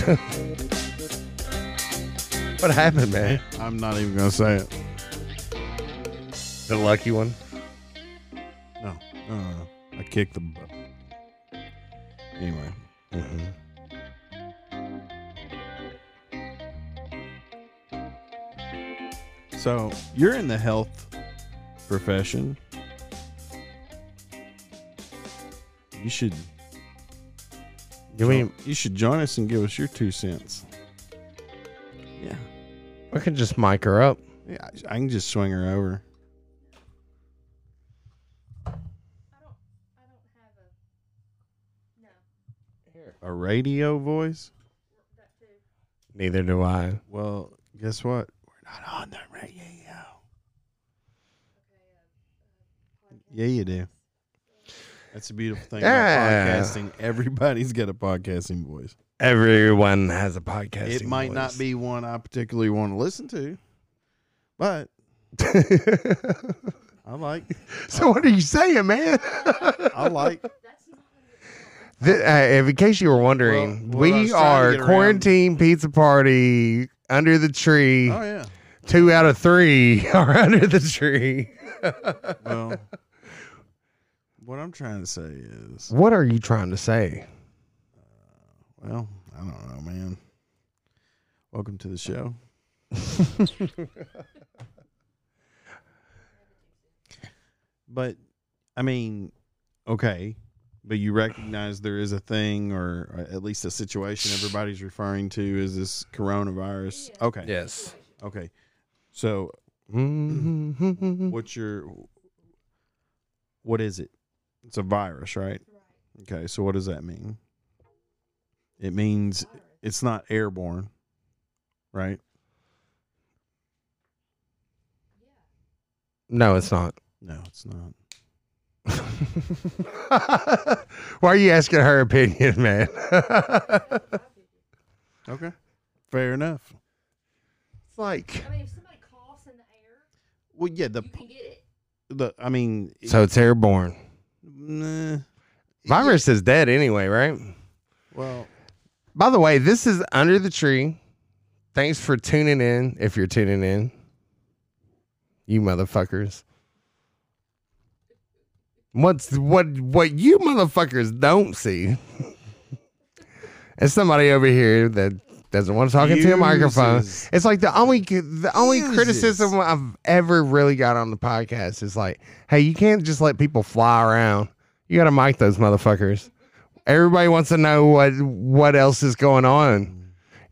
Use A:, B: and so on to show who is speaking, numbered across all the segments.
A: what happened, man?
B: I'm not even gonna say it.
A: The lucky one.
B: No, no, no, no. I kicked the. bu- Anyway, mm-hmm. so you're in the health profession. You should.
A: You mean
B: you should join us and give us your two cents? Yeah,
A: we could just mic her up?
B: yeah. I- I can just swing her over. I don't, I don't have a no. Here. a radio voice?
A: Neither do I.
B: Well, guess what? We're not on the radio. Uh, uh, yeah, you do. That's a beautiful thing
A: Yeah.
B: about podcasting. Everybody's got a podcasting voice.
A: Everyone has a podcast.
B: It might not be one I particularly want to listen to, but I like.
A: so what are you saying, man?
B: I like.
A: Th- uh, in case you were wondering,
B: Well, I
A: we are quarantine pizza party under the tree.
B: Oh yeah.
A: Two out of three are under the tree.
B: Well, what I'm trying to say is,
A: What are you trying to say?
B: well, I don't know, man. Welcome to the show. But I mean, okay, but you recognize there is a thing or at least a situation everybody's referring to is this coronavirus. Okay.
A: Yes.
B: Okay. So
A: Mhm.
B: what's your what is it? It's a virus, right? Okay, so what does that mean? It means it's not airborne, right?
A: No, it's not.
B: No, it's not.
A: Why are you asking her opinion, man?
B: Okay. Fair enough.
A: it's like
C: I mean, if somebody coughs in the air,
B: Well, yeah, the
C: you can get it.
B: the I mean,
A: so it's airborne.
B: Nah,
A: Virus is dead anyway, right?
B: well,
A: By the way, this is under the tree. Thanks for tuning in. If you're tuning in, you motherfuckers. What's what what you motherfuckers don't see is somebody over here that doesn't want to talk into a microphone. It's like the only the only
B: Uses.
A: criticism I've ever really got on the podcast is like, hey, you can't just let people fly around. You got to mic those motherfuckers. Everybody wants to know what what else is going on. Mm.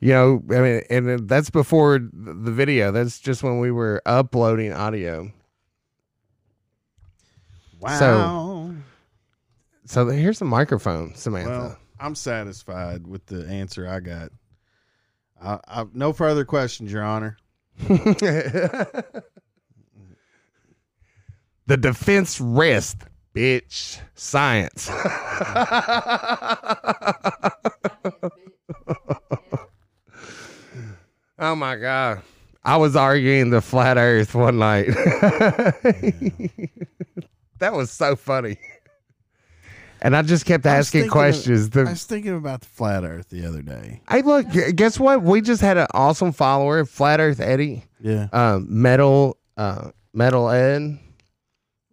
A: You know, I mean, and that's before the video. That's just when we were uploading audio.
B: wow.
A: So here's the microphone, Samantha.
B: well, I'm satisfied with the answer I got. I, I, no further questions, Your Honor.
A: the defense rest, bitch. Science. oh my god. I was arguing the flat earth one night. that was so funny. And I just kept asking
B: thinking of-
A: questions. The-
B: I was thinking about the flat Earth the other day.
A: Hey, look, guess what? We just had an awesome follower, Flat Earth Eddie,
B: Yeah.
A: um, Metal, uh, Metal Ed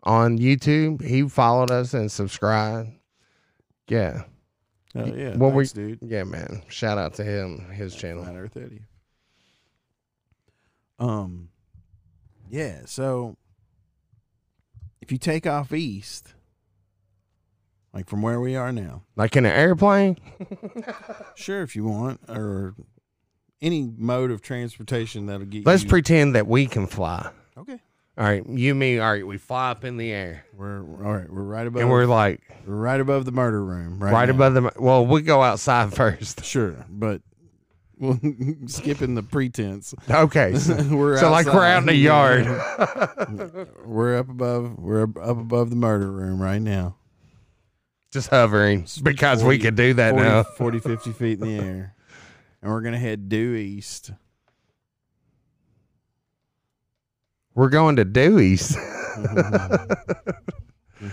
A: on YouTube. He followed us and subscribed. Yeah.
B: Oh yeah.
A: What
B: thanks, dude?
A: Yeah, man. Shout out to him, his channel.
B: Flat Earth Eddie. Um, yeah. So if you take off east, like from where we are now,
A: Like in an airplane?
B: sure, if you want, or any mode of transportation that'll get you.
A: Let's
B: you.
A: pretend that we can fly.
B: okay.
A: All right, you, me, all right, we fly up in the air.
B: We're all right. We're right above.
A: And we're like
B: we're right above the murder room. Right.
A: right,
B: now.
A: above the. Well, we go outside first.
B: Sure, but well, skipping the pretense.
A: Okay. So,
B: we're
A: so like we're out in the yard.
B: we're up above. We're up above the murder room right now.
A: Just hovering because we
B: 40
A: can do that
B: 40,
A: now.
B: 40, 50 feet in the air. And we're going to head due east.
A: We're going to due east.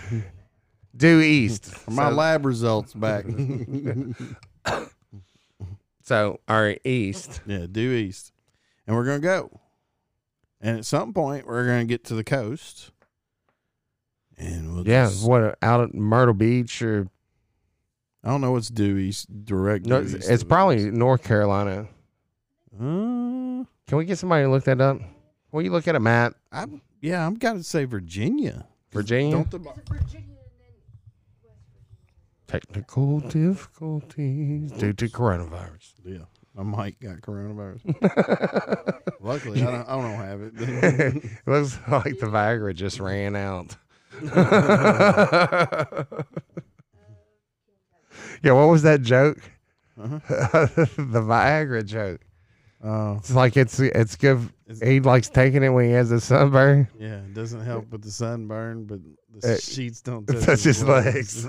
A: due east.
B: My
A: So-
B: lab results back.
A: So So, all right, east.
B: Yeah, due east. And we're going to go. And at some point, we're going to get to the coast. And we'll
A: Yeah,
B: just-
A: what out at Myrtle Beach or
B: I don't know what's due east, direct
A: no?
B: due
A: It's, it's probably
B: us.
A: North Carolina.
B: Uh,
A: Can we get somebody to look that up? Will you look at a map?
B: I'm, yeah, I've got to say Virginia.
A: Virginia.
B: Don't the,
C: Is it Virginia and then West Virginia?
A: Technical difficulties due to coronavirus.
B: yeah, my mic got coronavirus. Luckily, I don't, I don't have it. it.
A: Looks like the Viagra just ran out. yeah, what was that joke?
B: Uh-huh.
A: the Viagra joke.
B: Oh,
A: It's like it's it's good.
B: It's-
A: He likes taking it when he has a sunburn.
B: yeah, it doesn't help with the sunburn, but the
A: Uh,
B: sheets don't
A: Touch
B: touch,
A: his legs.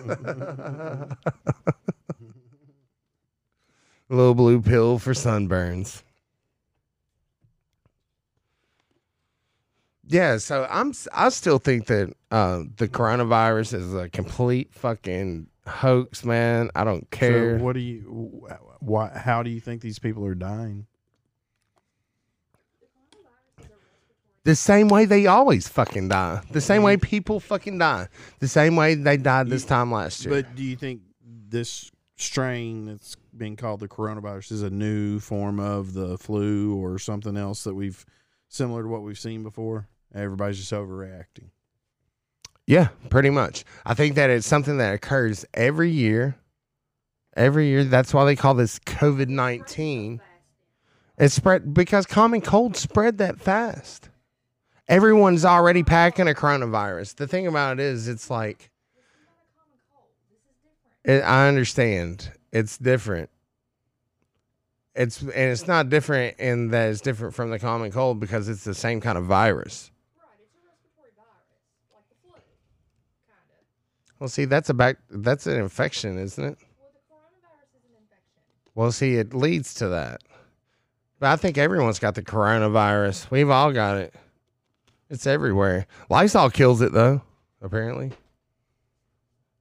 A: Little blue pill for sunburns. Yeah, so I'm I still think that uh, the coronavirus is a complete fucking hoax, man. I don't care.
B: So what do you? wh- Why? How do you think these people are dying?
A: the same way they always fucking die. The same way people fucking die. The same way they died this time last year.
B: But do you think this strain that's being called the coronavirus is a new form of the flu or something else that we've similar to what we've seen before? Everybody's just overreacting.
A: Yeah, pretty much. I think that it's something that occurs every year. Every year. That's why they call this COVID 19. It's spread because common cold spread that fast. Everyone's already packing a coronavirus. The thing about it is, it's like, it, I understand it's different. It's and it's not different in that it's different from the common cold because it's the same kind of virus.
C: Right, it's a respiratory virus, like the flu, kind of.
A: Well, see, that's a back. That's an infection, isn't it?
C: Well, the coronavirus is an infection.
A: Well, see, it leads to that. But I think everyone's got the coronavirus. We've all got it. It's everywhere. Lysol kills it though, apparently.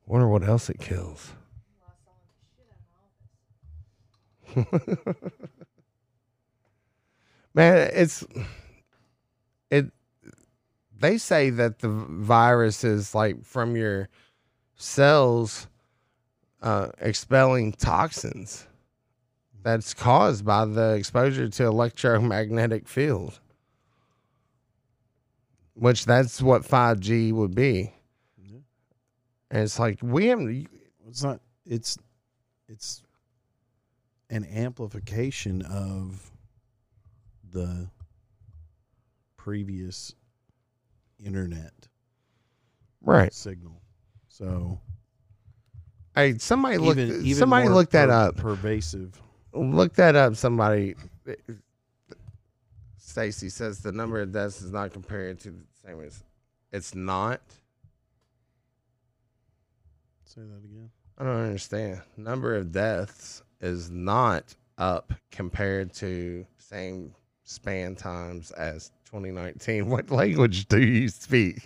A: Wonder what else it kills.
C: Well, I saw him shit out of my office.
A: Man, it's it they say that the virus is like from your cells uh, expelling toxins that's caused by the exposure to electromagnetic field which that's what 5g would be
B: Yeah.
A: and it's like we haven't
B: It's not. It's it's an amplification of the previous internet
A: right
B: signal. So
A: I somebody look
B: even, even
A: somebody
B: more
A: look that up
B: Pervasive.
A: Look that up. Somebody. Stacy says the number of deaths is not compared to the same as. It's not.
B: Say that again.
A: I don't understand. Number of deaths is not up compared to same span times as 2019. What language do you speak?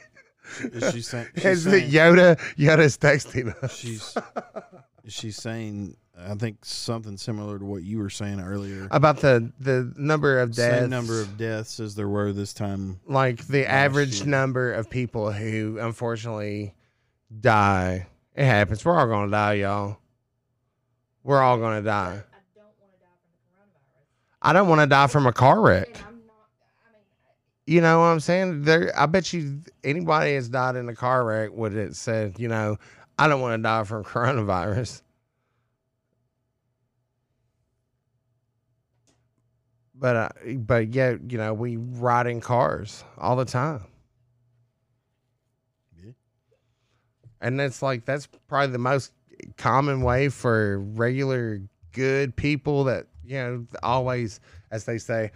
B: Is she saying? She's
A: Is it
B: saying
A: Yoda? Yoda's texting us.
B: she's is she saying? I think something similar to what you were saying earlier.
A: about the the number of deaths.
B: Same number of deaths as there were this time.
A: like the average
B: year.
A: number of people who unfortunately die. It happens. We're all gonna die, y'all. We're all gonna die.
C: I don't want to die from the coronavirus.
A: I don't want to die from a car wreck.
C: And I'm not, I mean,
A: You know what I'm saying? There, I bet you anybody has died in a car wreck would have said, you know, I don't want to die from coronavirus. But, uh, but yet, you know, we ride in cars all the time.
B: Yeah.
A: And that's like that's probably the most common way for regular good people that you know always, as they say,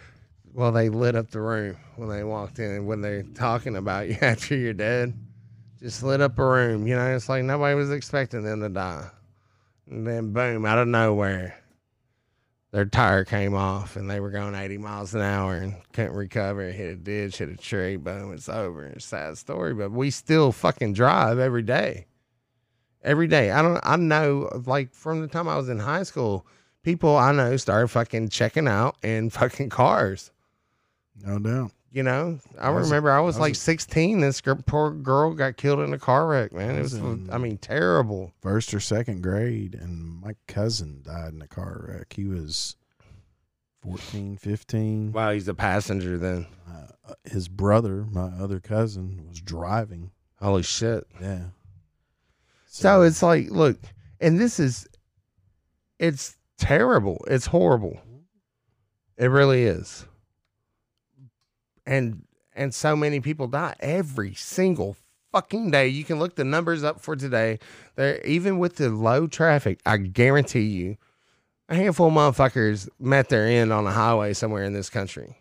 A: well they lit up the room when they walked in and when they're talking about you after you're dead, just lit up a room. You know, it's like nobody was expecting them to die, and then boom, out of nowhere, their tire came off and they were going 80 miles an hour and couldn't recover. Hit a ditch, hit a tree, boom, it's over. It's a sad story, but we still fucking drive every day. Every day. I don't, I know, like from the time I was in high school, people I know started fucking checking out in fucking cars.
B: No doubt.
A: You know, I
B: was-
A: remember I was
B: was-
A: like 16. This poor girl got killed in a car wreck, man. It
B: was
A: I mean, terrible.
B: First or second grade, and my cousin died in a car wreck. He was 14, 15.
A: Wow, he's a passenger then.
B: Uh, his brother, my other cousin, was driving.
A: Holy shit.
B: Yeah.
A: So it's like, look, and this is, it's terrible. It's horrible. It really is. And and so many people die every single fucking day. You can look the numbers up for today. There, even with the low traffic, I guarantee you, a handful of motherfuckers met their end on a highway somewhere in this country.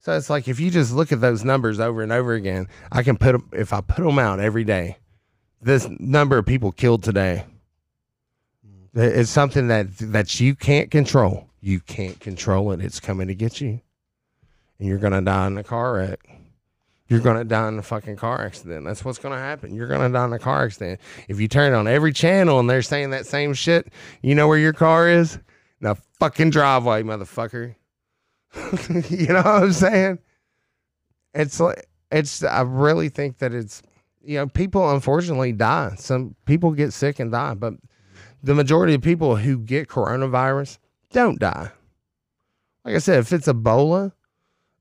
A: So it's like if you just look at those numbers over and over again, I can put 'em- if I put them out every day, this number of people killed today. Mm. It's something that that you can't control. You can't control it. It's coming to get you, and you're gonna die in a car wreck. You're gonna die in a fucking car accident. That's what's gonna happen. You're gonna die in a car accident. If you turn on every channel and they're saying that same shit, you know where your car is? In a fucking driveway, motherfucker. you know what I'm saying? It's like it's. I really think that it's. You know, people unfortunately die. Some people get sick and die, but the majority of people who get coronavirus don't die. Like I said, if it's Ebola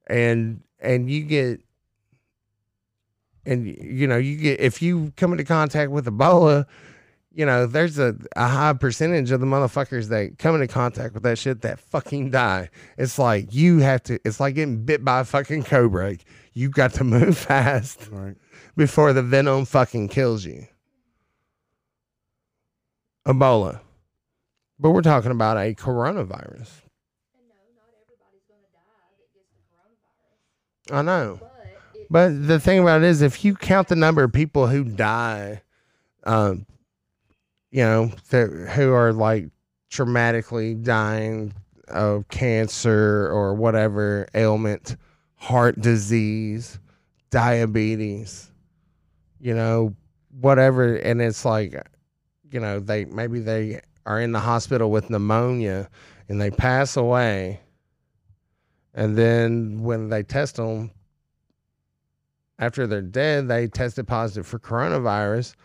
A: and and you get and you know, you get if you come into contact with Ebola, you know, there's a, a high percentage of the motherfuckers that come into contact with that shit that fucking die. It's like you have to it's like getting bit by a fucking cobra. You got to move fast
B: Right.
A: before the venom fucking kills you. Ebola. But we're talking about a coronavirus.
C: And no, not everybody's going to die that gets the coronavirus.
A: I know.
C: But
A: But the thing about it is, if you count the number of people who die, um, you know, who are like traumatically dying of cancer or whatever ailment, heart disease, diabetes, you know, whatever, and it's like, you know, they maybe they are in the hospital with pneumonia and they pass away, and then when they test them after they're dead, they tested positive for coronavirus.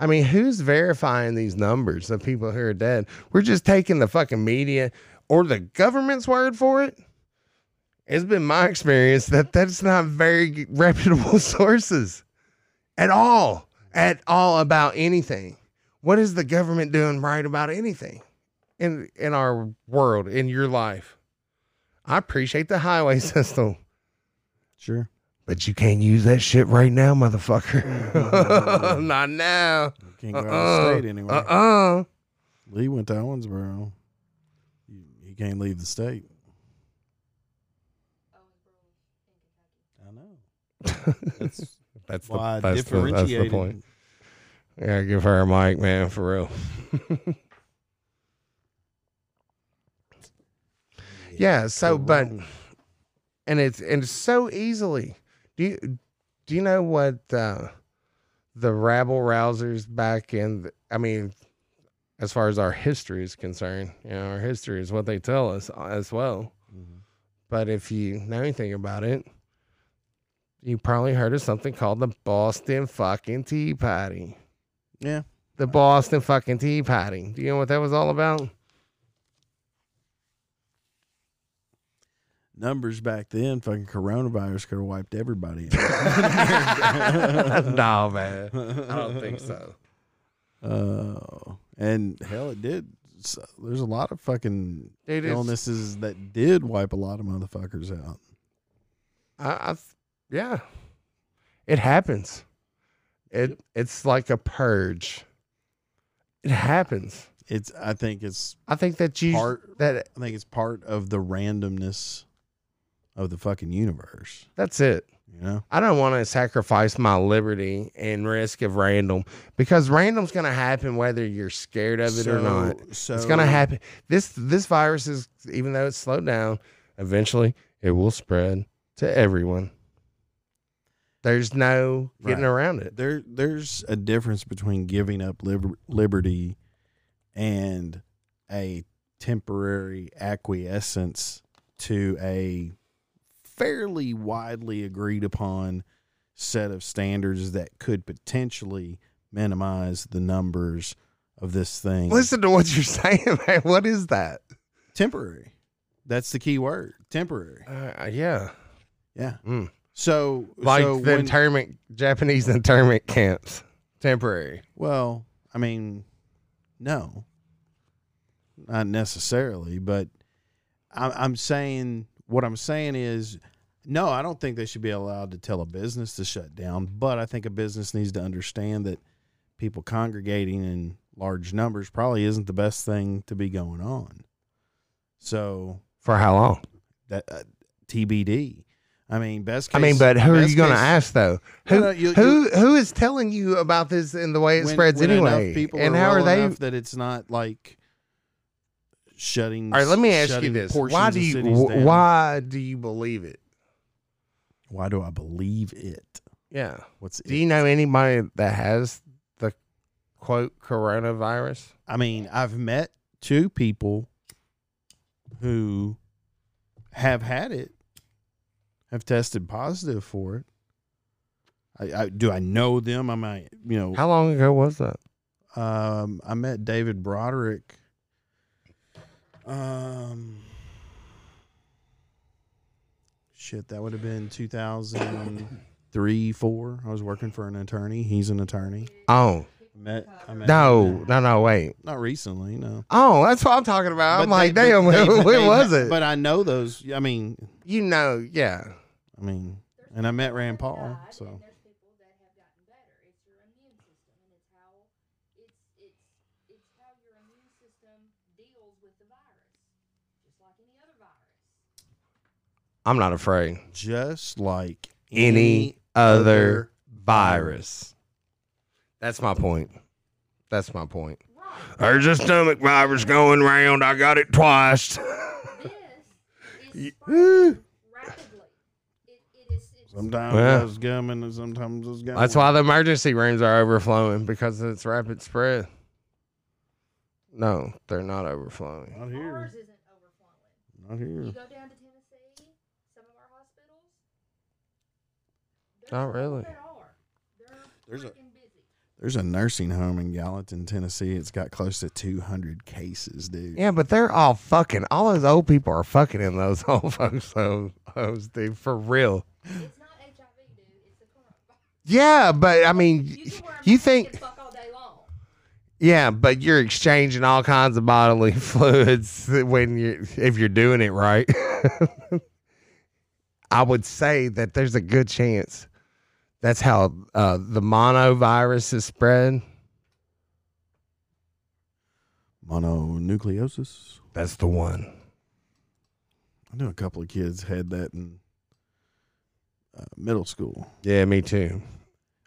A: I mean, who's verifying these numbers of people who are dead? We're just taking the fucking media or the government's word for it. It's been my experience that that's not very reputable sources at all, at all about anything. What is the government doing right about anything in in our world, in your life? I appreciate the highway system.
B: Sure.
A: But you can't use that shit right now, motherfucker. Mm-hmm. Not now.
B: Can't go out of
A: Uh-uh.
B: state anyway.
A: Uh-uh.
B: Lee went to Owensboro. He, can't leave the state. I know. That's
A: That's the,
B: why
A: that's, the, that's the point. Yeah, give her a mic, man, for real. Yeah, so but and it's and it's so easily. Do you do you know what uh, the rabble rousers back in? The, I mean, as far as our history is concerned, you know, our history is what they tell us as well.
B: Mhm.
A: But if you know anything about it, you probably heard of something called the Boston fucking Tea Party.
B: Yeah.
A: The Boston fucking Tea Party. Do you know what that was all about?
B: Numbers back then, fucking coronavirus could have wiped everybody out.
A: no, man. I don't think so.
B: Uh, and hell, it did. So, there's a lot of fucking
A: Dude,
B: illnesses that did wipe a lot of motherfuckers out.
A: I, I yeah, it happens. It it's like a purge. It happens.
B: It's. I think it's.
A: I think that you
B: Part-
A: that
B: I think it's part of the randomness of the fucking universe.
A: that's it.
B: You know.
A: I don't want to sacrifice my liberty and risk of random because random's going to happen whether you're scared of it or not.
B: So
A: It's going to happen. This this virus is even though it's slowed down, eventually it will spread to everyone. There's no getting
B: Right.
A: around it.
B: There, there's a difference between giving up liber- liberty and a temporary acquiescence to a fairly widely agreed upon set of standards that could potentially minimize the numbers of this thing.
A: Listen to what you're saying, man. What is that?
B: temporary. That's the key word. Temporary.
A: Uh, yeah,
B: Yeah.
A: Mm.
B: So
A: like
B: so
A: the
B: when-
A: internment Japanese internment camps, temporary.
B: Well, I mean, no, not necessarily, but I'm, I'm saying what I'm saying is no, I don't think they should be allowed to tell a business to shut down, but I think a business needs to understand that people congregating in large numbers probably isn't the best thing to be going on. So
A: For how long?
B: that uh, TBD. I mean, best case.
A: I mean, but who are you going to ask though? Who
B: no, you-
A: who who is telling you about this and the way it
B: when-
A: spreads
B: when
A: anyway?
B: People
A: and
B: are
A: how are they?
B: that it's not like shutting.
A: All right, let me ask you this: Why do you wh- why do you believe it?
B: Why do I believe it?
A: Yeah.
B: What's
A: Do
B: it?
A: you know anybody that has the quote coronavirus?
B: I mean, I've met two people who have had it, have tested positive for it. I, I do I know them? I might, you know,
A: How long ago was that?
B: Um, I met David Broderick. Um, shit, that would have been two thousand three, four. I was working for an attorney. He's an attorney.
A: Oh
B: Met, I met
A: no, no, no! Wait.
B: not recently, no.
A: Oh, that's what I'm talking about. I'm
B: But
A: like,
B: they-
A: damn,
B: they-
A: when
B: they
A: was it?
B: But I know those. I mean,
A: you know, yeah.
B: I mean, and I met Rand Paul. So
C: and there's people that have gotten better. It's your immune system, and it's how it's it's it's how your immune system deals with the virus, just like any other virus.
A: I'm not afraid.
B: just like
A: Any other virus. That's my point. That's my point.
C: Right.
A: There's a stomach virus going round. I got it twice.
C: This is rapidly. It, it is. It's
B: Sometimes
A: Yeah.
B: those gumming and sometimes those gumming.
A: That's why the emergency rooms are overflowing because of its rapid spread. No, they're not overflowing.
B: Not here.
C: Ours isn't overflowing.
B: Not
C: You
B: here.
C: go down to Tennessee, some of our hospitals. there's
A: Not really.
C: that are. They're
B: There's a- There's a nursing home in Gallatin, Tennessee. It's got close to 200 cases, dude.
A: Yeah, but they're all fucking. All those old people are fucking in those old folks' homes, dude. For real.
C: It's not HIV, dude. It's the coronavirus.
A: Yeah, but I mean,
C: You can wear a
A: you think
C: and fuck all day long.
A: Yeah, but you're exchanging all kinds of bodily fluids when you if you're doing it right. I would say that there's a good chance that's how uh, the monovirus is spread.
B: Mononucleosis.
A: That's the one.
B: I knew a couple of kids had that in uh, middle school.
A: Yeah, me too.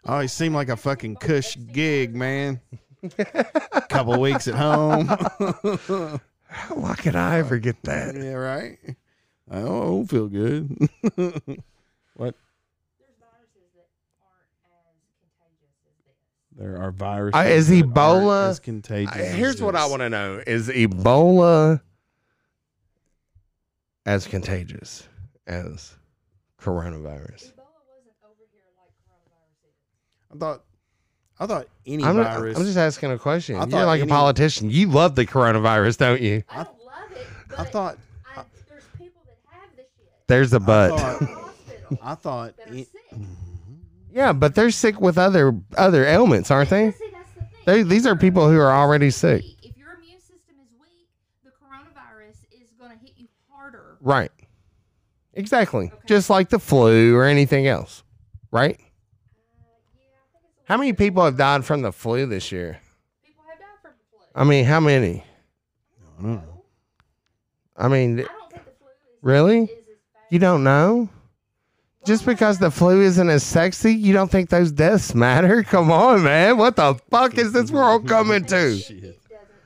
B: Always seemed like a fucking cush gig, man. couple weeks at home.
A: Why could I ever get that?
B: yeah, right. I don't feel good. what?
C: There's viruses that aren't as contagious as this.
B: There are viruses.
A: Uh, is Ebola-
B: as contagious?
A: I-
B: as
A: Here's what I want to know: Is Ebola as contagious as coronavirus?
C: Ebola wasn't over here like coronavirus.
B: I thought. I thought any
A: I'm,
B: virus.
A: I'm just asking a question.
B: I
A: You're
B: thought
A: like
B: any-
A: a politician. You love the coronavirus, don't you?
C: I don't love it, but
B: I thought.
C: I, there's people that have the shit.
A: There's a but.
B: thought-
C: in the hospital
B: I thought.
C: that are
B: e-
C: sick.
A: Yeah, but they're sick with other other ailments, aren't they?
C: See, that's the thing.
A: They these are people who are already sick.
C: If your immune system is weak, the coronavirus is going to hit you harder.
A: Right. Exactly. Just like the flu or anything else. Right? Uh, how many people have died from the flu this year?
C: People have died from the flu.
A: I mean, how many?
B: I don't know.
A: I mean,
C: I don't think the flu is,
A: really?
C: is as.
A: You don't know? Just because the flu isn't as sexy, you don't think those deaths matter? Come on, man. What the fuck is this world coming to?
B: Shit.
C: It doesn't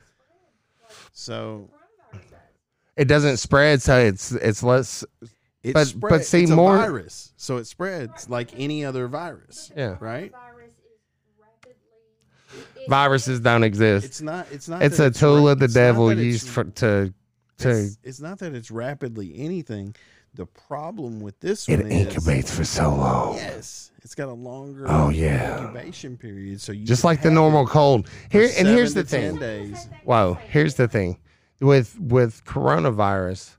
C: spread like
B: So.
A: It doesn't spread, so it's it's less.
B: it
A: But-
B: spread-
A: but see,
B: it's a
A: more-
B: virus, so it spreads like any other virus.
A: Yeah.
B: Right.
C: Virus is rapidly. it-
A: Viruses don't exist.
B: It's not. It's not.
A: It's a tool
B: ra-
A: of the devil used for to to
B: It's, it's not that it's rapidly anything. The problem with this
A: it
B: one is
A: incubates for so long.
B: yes, it's got a longer
A: Oh, yeah.
B: incubation period. So you
A: Just like the normal cold. Here and here's the thing.
B: 10 days.
A: Whoa, here's the thing. With with coronavirus,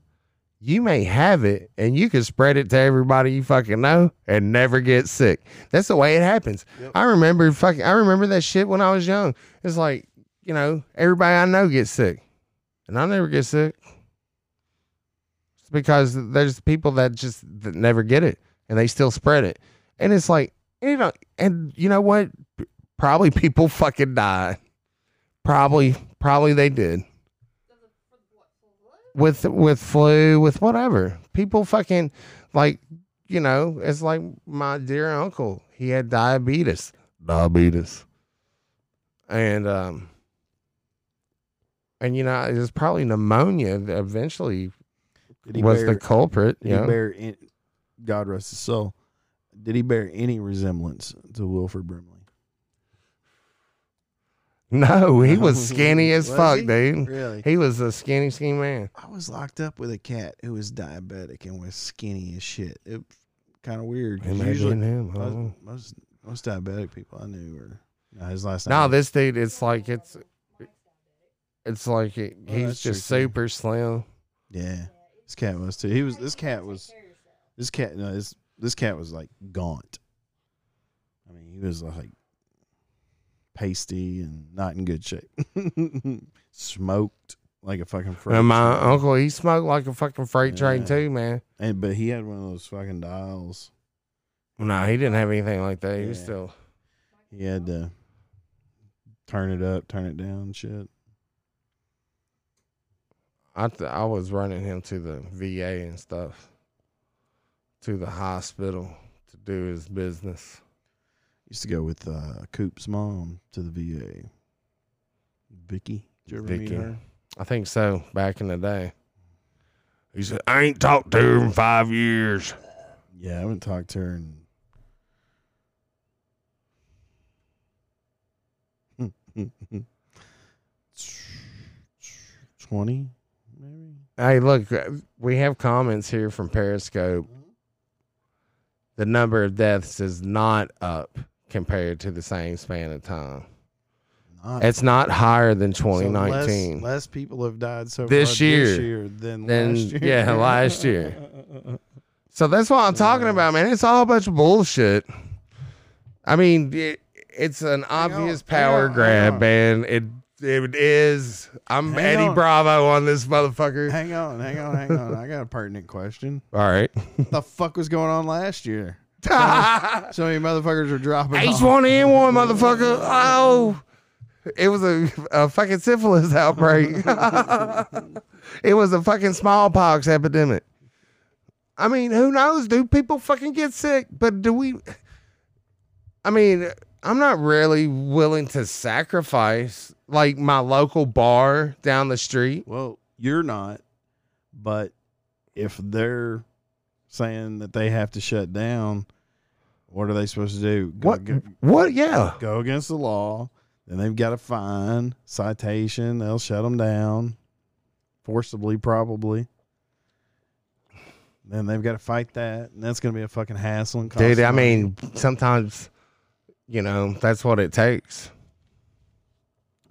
A: you may have it and you can spread it to everybody you fucking know and never get sick. That's the way it happens.
B: Yep.
A: I remember fucking I remember that shit when I was young. It's like, you know, everybody I know gets sick. And I never get sick. Because there's people that just that never get it and they still spread it. And it's like, you know, and you know what? Probably people fucking died. Probably probably they did with with flu with whatever people fucking like you know it's like my dear uncle he had diabetes diabetes and um and you know it was probably pneumonia eventually was
B: bear,
A: the culprit
B: did
A: you
B: he bear in, God rest his soul. Did he bear any resemblance to Wilford Brimley?
A: no he was skinny as
B: Was
A: fuck
B: he?
A: dude
B: Really?
A: he was a skinny skinny man
B: I was locked up with a cat who was diabetic and was skinny as shit. It kind of weird. Usually
A: him, I
B: most, most most diabetic people I knew were no, his last name.
A: no this dude it's like it's it's like it,
B: Oh,
A: he's
B: that's true,
A: just
B: too.
A: super slim
B: yeah, this cat was too. He was this cat was this cat no this this cat was like gaunt. I mean, he was like pasty and not in good shape. Smoked like a fucking freight
A: And my
B: train.
A: uncle, he smoked like a fucking freight train too, man.
B: and but he had one of those fucking dials.
A: No, he didn't have anything like that. He was still.
B: He had to turn it up, turn it down, shit.
A: I th- I was running him to the VA and stuff, to the hospital to do his business.
B: Used to go with uh, Coop's mom to the VA. Vicky, did you ever
A: Vicky.
B: meet her?
A: I think so. Back in the day, he said, "I ain't talked to her in five years."
B: Yeah, I haven't talked to her in twenty.
A: Hey, look, uh, we have comments here from Periscope. The number of deaths is not up compared to the same span of time.
B: Not
A: It's not higher than
B: so less-
A: 2019.
B: less, people have died so
A: This
B: far
A: year
B: this year than
A: than-
B: last year.
A: yeah, last year. So that's what I'm talking
B: Yeah.
A: about, man. It's all a bunch of bullshit. I mean, it, it's an obvious
B: on, hang
A: power
B: on, hang
A: grab, man. It it is. I'm
B: Hang
A: Eddie
B: on.
A: Bravo on this motherfucker.
B: hang on, hang on, hang on. I got a pertinent question.
A: All right.
B: What the fuck was going on last year? So many motherfuckers were dropping off.
A: H1N1, motherfucker. Oh, it was a, a fucking syphilis outbreak. it was a fucking smallpox epidemic. I mean, who knows? Do people fucking get sick? But do we? I mean, I'm not really willing to sacrifice like my local bar down the street.
B: Well, you're not, but if they're saying that they have to shut down, what are they supposed to do? Go,
A: What?
B: Go,
A: What? Yeah.
B: go against the law. Then they've got a fine, citation. They'll shut them down, forcibly, probably. Then they've got to fight that, and that's going to be a fucking hassle. And cost
A: Dude, I mean, sometimes, you know, that's what it takes.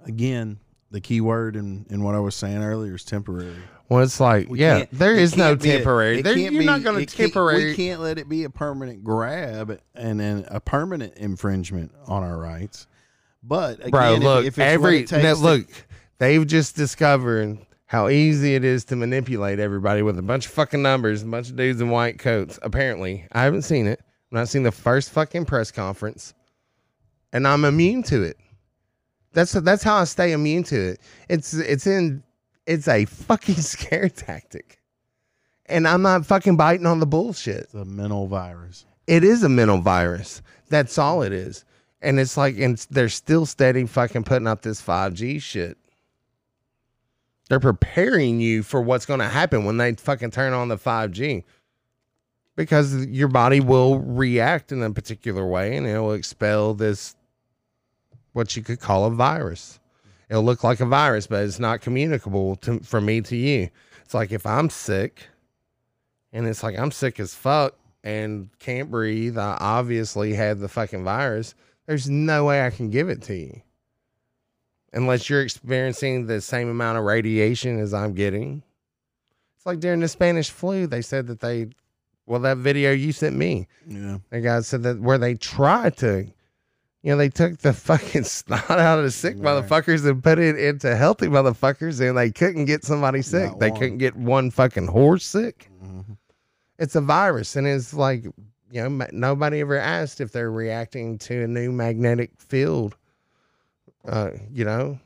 B: again, the key word in, in what I was saying earlier is temporary.
A: Well, it's like,
B: We
A: yeah, there is no
B: can't a-
A: temporary. There, you're
B: be-
A: not going to temporary.
B: We can't let it be a permanent grab and then a permanent infringement on our rights. But again,
A: Bro, look,
B: if, it's
A: every
B: to-
A: look, they've just discovered how easy it is to manipulate everybody with a bunch of fucking numbers, a bunch of dudes in white coats. Apparently, I haven't seen it. I've not seen the first fucking press conference, and I'm immune to it. That's that's how I stay immune to it. It's it's in it's a fucking scare tactic, and I'm not fucking biting on the bullshit.
B: it's a mental virus.
A: It is a mental virus. That's all it is. And it's like, and they're still steady fucking putting up this 5G shit. They're preparing you for what's going to happen when they fucking turn on the 5G because your body will react in a particular way and it will expel this, what you could call a virus. It'll look like a virus, but it's not communicable to, from me to you. It's like if I'm sick and it's like I'm sick as fuck and can't breathe, I obviously had the fucking virus. There's no way I can give it to you unless you're experiencing the same amount of radiation as I'm getting. It's like during the Spanish flu, they said that they, well, that video you sent me,
B: Yeah.
A: the guy said that where they tried to, you know, they took the fucking snot out of the sick
B: Right.
A: motherfuckers and put it into healthy motherfuckers, and they couldn't get somebody sick.
B: Not
A: they
B: one.
A: couldn't get one fucking horse sick.
B: Mhm.
A: It's a virus, and it's like, you know, nobody ever asked if they're reacting to a new magnetic field. Uh, you know,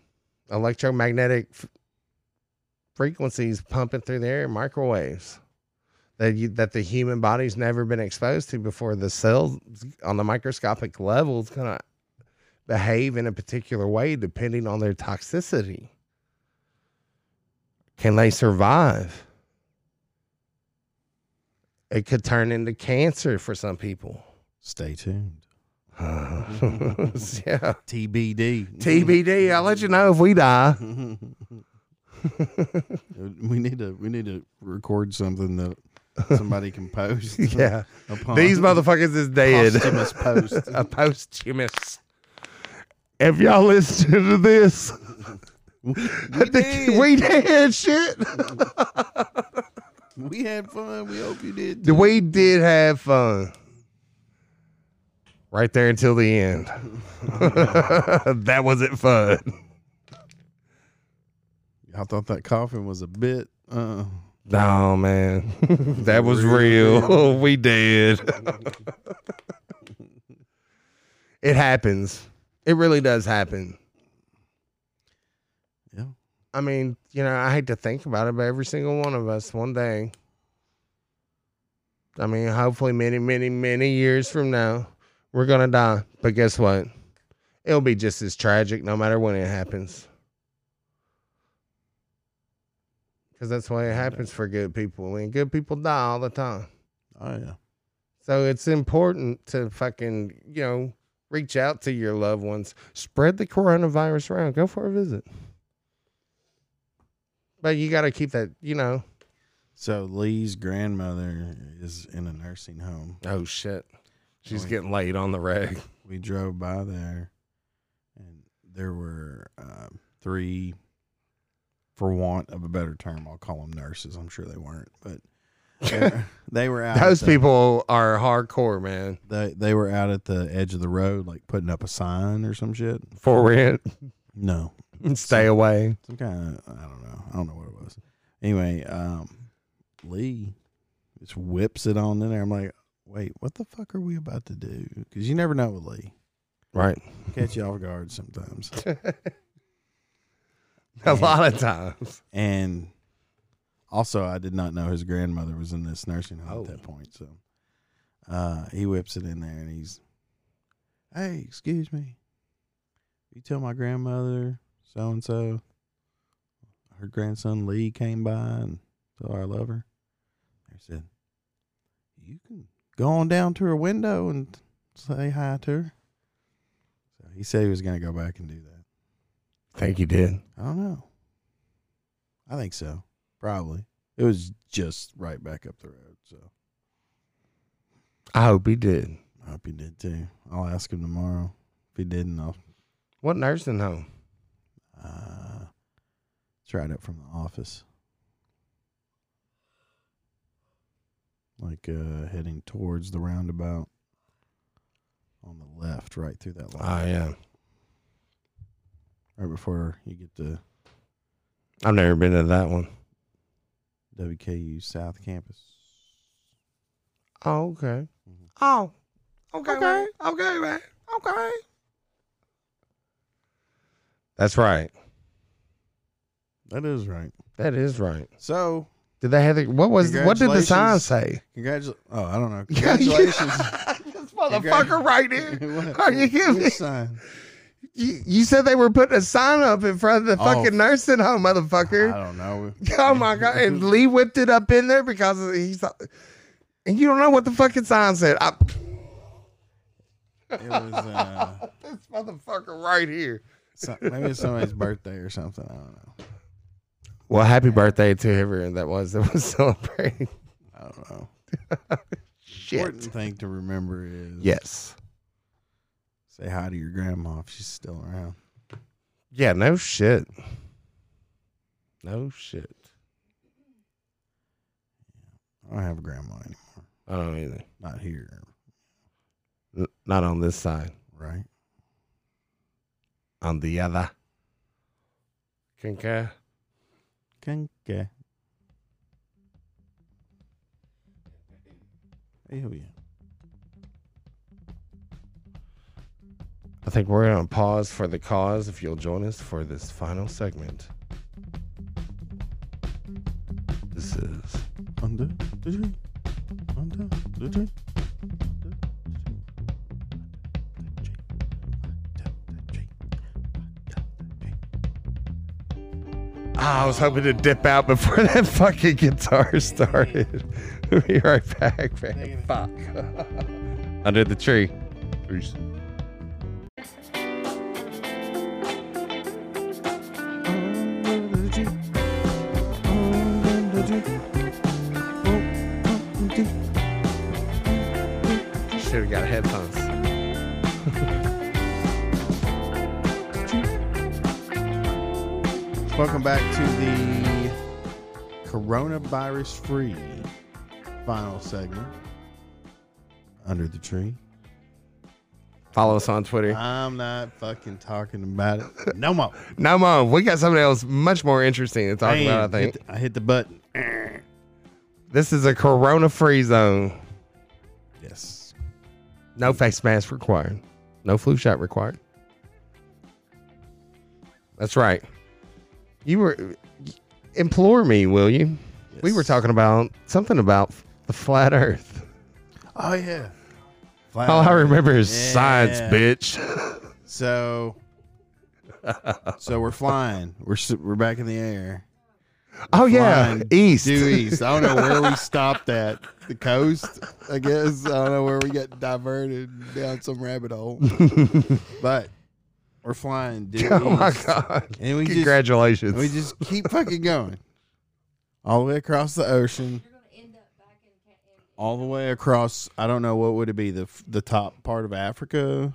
A: electromagnetic f- frequencies pumping through the air, microwaves that you, that the human body's never been exposed to before. The cells on the microscopic level is gonna behave in a particular way depending on their toxicity. Can they survive? It could turn into cancer for some people.
B: Stay tuned.
A: yeah.
B: TBD.
A: TBD. I'll let you know if we die.
B: we need to we need to record something that somebody can post.
A: yeah. These motherfuckers is dead.
B: posthumous post.
A: a posthumous. If y'all listen to this,
B: we,
A: I think we did shit.
B: we had fun. We hope you did. too.
A: we did have fun. Right there until the end. that wasn't fun.
B: I thought that coffin was a bit. Uh,
A: No, man. that was
B: Real
A: real. we did. it happens. It really does happen.
B: yeah.
A: I mean, you know, I hate to think about it, but every single one of us one day, I mean, hopefully many, many, many years from now, we're going to die. But guess what? It'll be just as tragic no matter when it happens. Because that's why it happens for good people. I mean, good people die all the time.
B: Oh yeah.
A: So it's important to fucking, you know, reach out to your loved ones. Spread the coronavirus around. Go for a visit. But you got to keep that, you know.
B: So Lee's grandmother is in a nursing home.
A: Oh, shit. She's
B: Like-
A: getting laid on the rag.
B: We drove by there, and there were uh, three, for want of a better term, I'll call them nurses. I'm sure they weren't, but they, were out.
A: Those
B: the-
A: people are hardcore, man.
B: They they were out at the edge of the road, like putting up a sign or some shit.
A: For rent.
B: No,
A: Stay away.
B: some kind of I don't know. I don't know what it was. Anyway, um, Lee just whips it on in there. I'm like, wait, what the fuck are we about to do? Because you never know with Lee.
A: Right.
B: Catch you off guard sometimes.
A: A lot of times.
B: And also, I did not know his grandmother was in this nursing home
A: Oh.
B: at that point. So uh, he whips it in there and he's, hey, excuse me. You tell my grandmother so and so her grandson Lee came by and told her I love her. I said, you can go on down to her window and say hi to her. So he said he was going to go back and do that.
A: Think he did.
B: I don't know. I think so. Probably. It was just right back up the road. So
A: I hope he did.
B: I hope he did too. I'll ask him tomorrow. If he didn't, I'll
A: What nursing home?
B: uh, it's right up from the office. Like uh, heading towards the roundabout on the left, right through that line.
A: Oh, yeah.
B: Right before you get to
A: I've never been to that one.
B: WKU South Campus.
A: Oh, okay.
B: Mhm.
A: Oh, okay, man. Okay, man. Okay. That's right.
B: That is right.
A: That is right.
B: So
A: Did they have the, what was what did the sign say?
B: Congratulations! Oh, I don't know. Congratulations!
A: this motherfucker right here. Are you kidding me?
B: sign?
A: You, you said they were putting a sign up in front of the
B: Oh.
A: fucking nursing home, motherfucker.
B: I don't know.
A: Oh my god! And Lee whipped it up in there because he's, and you don't know what the fucking sign said. I,
B: It was. Uh,
A: this motherfucker right here.
B: So, maybe it's somebody's birthday or something. I don't know.
A: Well, happy birthday to whoever that was that was celebrating.
B: I don't know.
A: Shit.
B: Important thing to remember is
A: Yes.
B: Say hi to your grandma if she's still around.
A: Yeah, no shit. No shit.
B: I don't have a grandma anymore.
A: I don't either.
B: Not here,
A: N- not on this side.
B: right?
A: On the other. Concur.
B: Okay. Hell yeah.
A: I think we're going to pause for the cause if you'll join us for this final segment. This is
B: Under the tree. Under the tree.
A: Ah, I was hoping to dip out before that fucking guitar started. we'll be right back, man. Fuck. Under the tree. Peace. Should have got headphones.
B: Welcome back to the coronavirus free final segment. Under the tree.
A: Follow us on Twitter.
B: I'm not fucking talking about it. No more.
A: No, mom, we got something else much more interesting to talk about. I think
B: Hit the- I hit the button.
A: this is a corona-free zone.
B: Yes.
A: No face mask required. No flu shot required. That's right. You were implore me, will you? We were talking about something about the flat Earth.
B: Oh yeah.
A: All I remember is
B: Yeah.
A: science, bitch.
B: So, so we're flying. We're we're back in the air.
A: Oh yeah, east.
B: Due east. I don't know where we stopped at. The coast, I guess. I don't know where we got diverted down some rabbit hole. but we're flying due
A: oh my god!
B: And we just
A: Congratulations.
B: we just keep fucking going. All the way across the ocean,
C: You're gonna end up back in, Ca- in
B: all the way across. I don't know what would it be the the top part of Africa.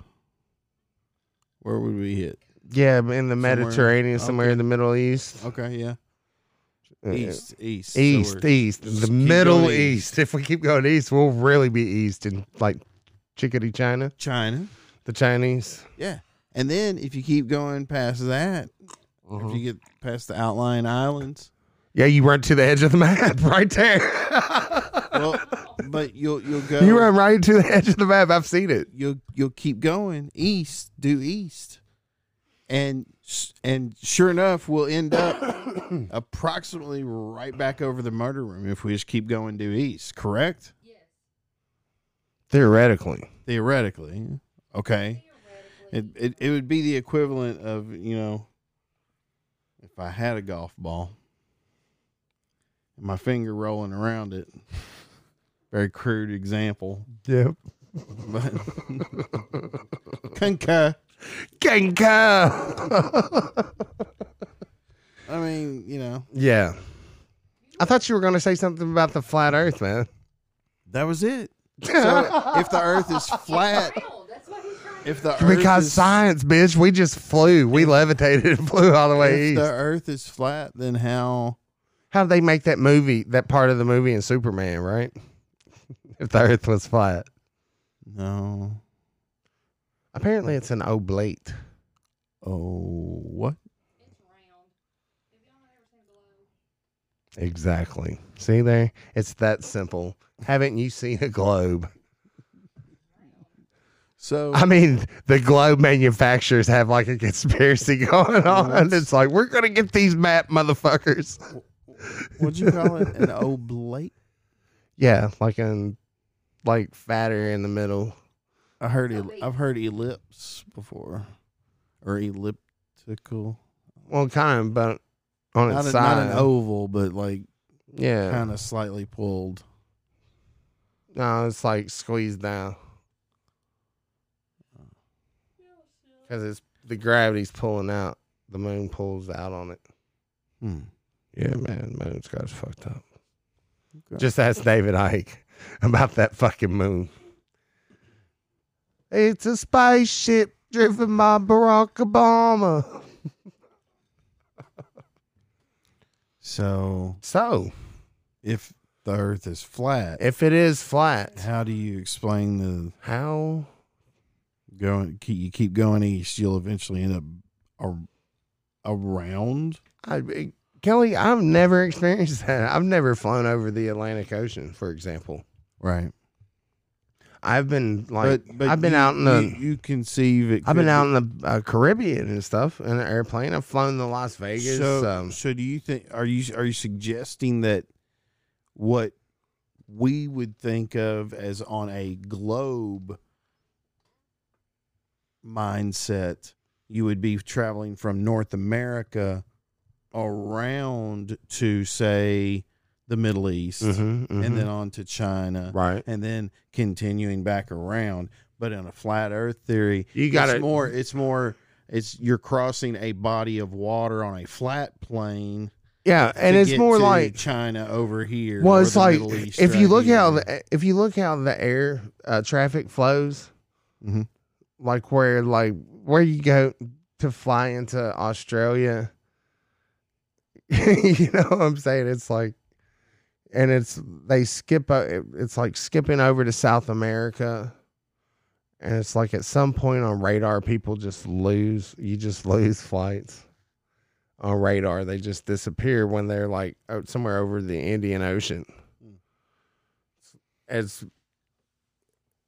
B: Where would we hit?
A: yeah, in the
B: Somewhere-
A: Mediterranean, somewhere
B: okay.
A: in the Middle East.
B: Okay, yeah,
A: Uh,
B: east, east, So
A: East, east, the Middle
B: going
A: East. If we keep going east, we'll really be east in like Chickadee, China,
B: China.
A: the Chinese.
B: Yeah. And then if you keep going past that,
A: Uh-huh.
B: if you get past the outlying islands,
A: Yeah, you run to the edge of the map right there.
B: well, but you'll you'll go
A: you run right to the edge of the map. I've seen it.
B: you'll you'll keep going east, due east. And and sure enough, we'll end up approximately right back over the murder room if we just keep going due east, correct?
C: yes,
A: Theoretically,
B: Theoretically. Okay. It,
C: theoretically.
B: it it would be the equivalent of, you know, if I had a golf ball and my finger rolling around it. Very crude example.
A: yep.
B: But concur.
A: Genka.
B: I mean, you know,
A: yeah. I thought you were going to say something about the flat Earth, man.
B: that was it. So if the earth is flat,
C: Round, That's what he's trying to
B: if the earth
A: because
B: is,
A: science, bitch, we just flew. We levitated and flew all the way
B: if
A: east.
B: the earth is flat, then how
A: How did they make that movie, that part of the movie in Superman, right? if the Earth was flat.
B: no.
A: Apparently, it's an oblate.
B: Oh, what?
C: It's round. Have y'all ever seen a globe?
A: Exactly. See there? It's that simple. Haven't you seen a globe?
B: So
A: I mean, the globe manufacturers have like a conspiracy going on. It's like, we're going to get these map motherfuckers.
B: what'd you call it? An oblate?
A: Yeah, like an, like fatter in the middle.
B: I heard el- I've heard ellipse before, or elliptical.
A: Well, kind of, but on
B: Not,
A: its
B: a,
A: side.
B: not an oval, but like
A: yeah.
B: kind of slightly pulled.
A: No, it's like squeezed down. Because it's the gravity's pulling out. The moon pulls out on it.
B: Hmm.
A: Yeah, man, the moon's got us fucked up.
B: Okay.
A: Just ask David Icke about that fucking moon. It's a spaceship driven by Barack Obama.
B: So
A: So,
B: if the Earth is flat,
A: if it is flat,
B: how do you explain the
A: how
B: going? keep- You keep going east, you'll eventually end up around.
A: I, Kelly, I've never experienced that. I've never flown over the Atlantic Ocean, for example.
B: Right.
A: I've been like,
B: but but
A: I've been
B: you-
A: out in the,
B: you, you conceive it.
A: I've been out in the uh, Caribbean and stuff in an airplane. I've flown to Las Vegas.
B: So,
A: um,
B: so do you think? Are you are you suggesting that what we would think of as on a globe mindset, you would be traveling from North America around to say the Middle East,
A: mhm, mhm.
B: and then on to China,
A: right.
B: and then continuing back around. But in a flat Earth theory,
A: You gotta-
B: it's more. It's more. It's you're crossing a body of water on a flat plane.
A: Yeah, and it's more like
B: China over here.
A: well, it's like
B: Middle East
A: if you look
B: here.
A: how the, if you look how the air uh, traffic flows,
B: Mhm.
A: like where like where you go to fly into Australia, you know what I'm saying? It's like, and it's they skip. Uh, o- It's like skipping over to South America. And it's like at some point on radar, people just lose. You just lose flights on radar. They just disappear when they're like out somewhere over the Indian Ocean.
B: Hmm.
A: It's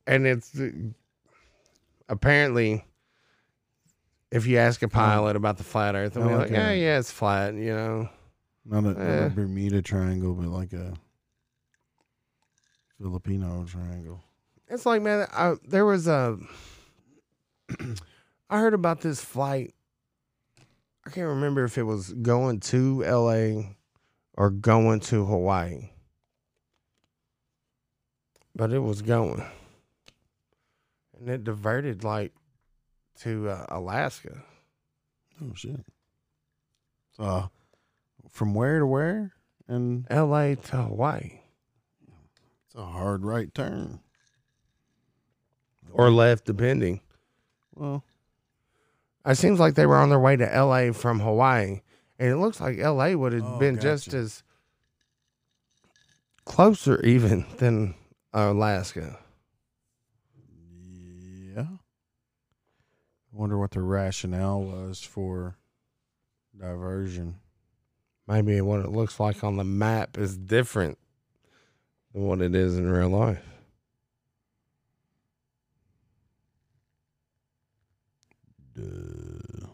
A: and it's uh, apparently if you ask a hmm. pilot about the flat Earth, they'll
B: Oh,
A: be like, "Yeah, yeah, it's flat." You know,
B: not a, not a Bermuda Triangle, but like a Filipino triangle.
A: it's like man, I, there was a. I heard about this flight. I can't remember if it was going to L.A. or going to Hawaii, but it was going, and it diverted like to uh, Alaska.
B: Oh shit! Uh, from where to where? And
A: L.A. to Hawaii
B: it's a hard right turn.
A: or left, depending.
B: Well,
A: It seems like they were on their way to L.A. from Hawaii, and it looks like L.A. would have
B: Oh,
A: been just as closer, even than Alaska.
B: yeah. I wonder what the rationale was for diversion.
A: Maybe what it looks like on the map is different than what it is in real life.
B: Duh.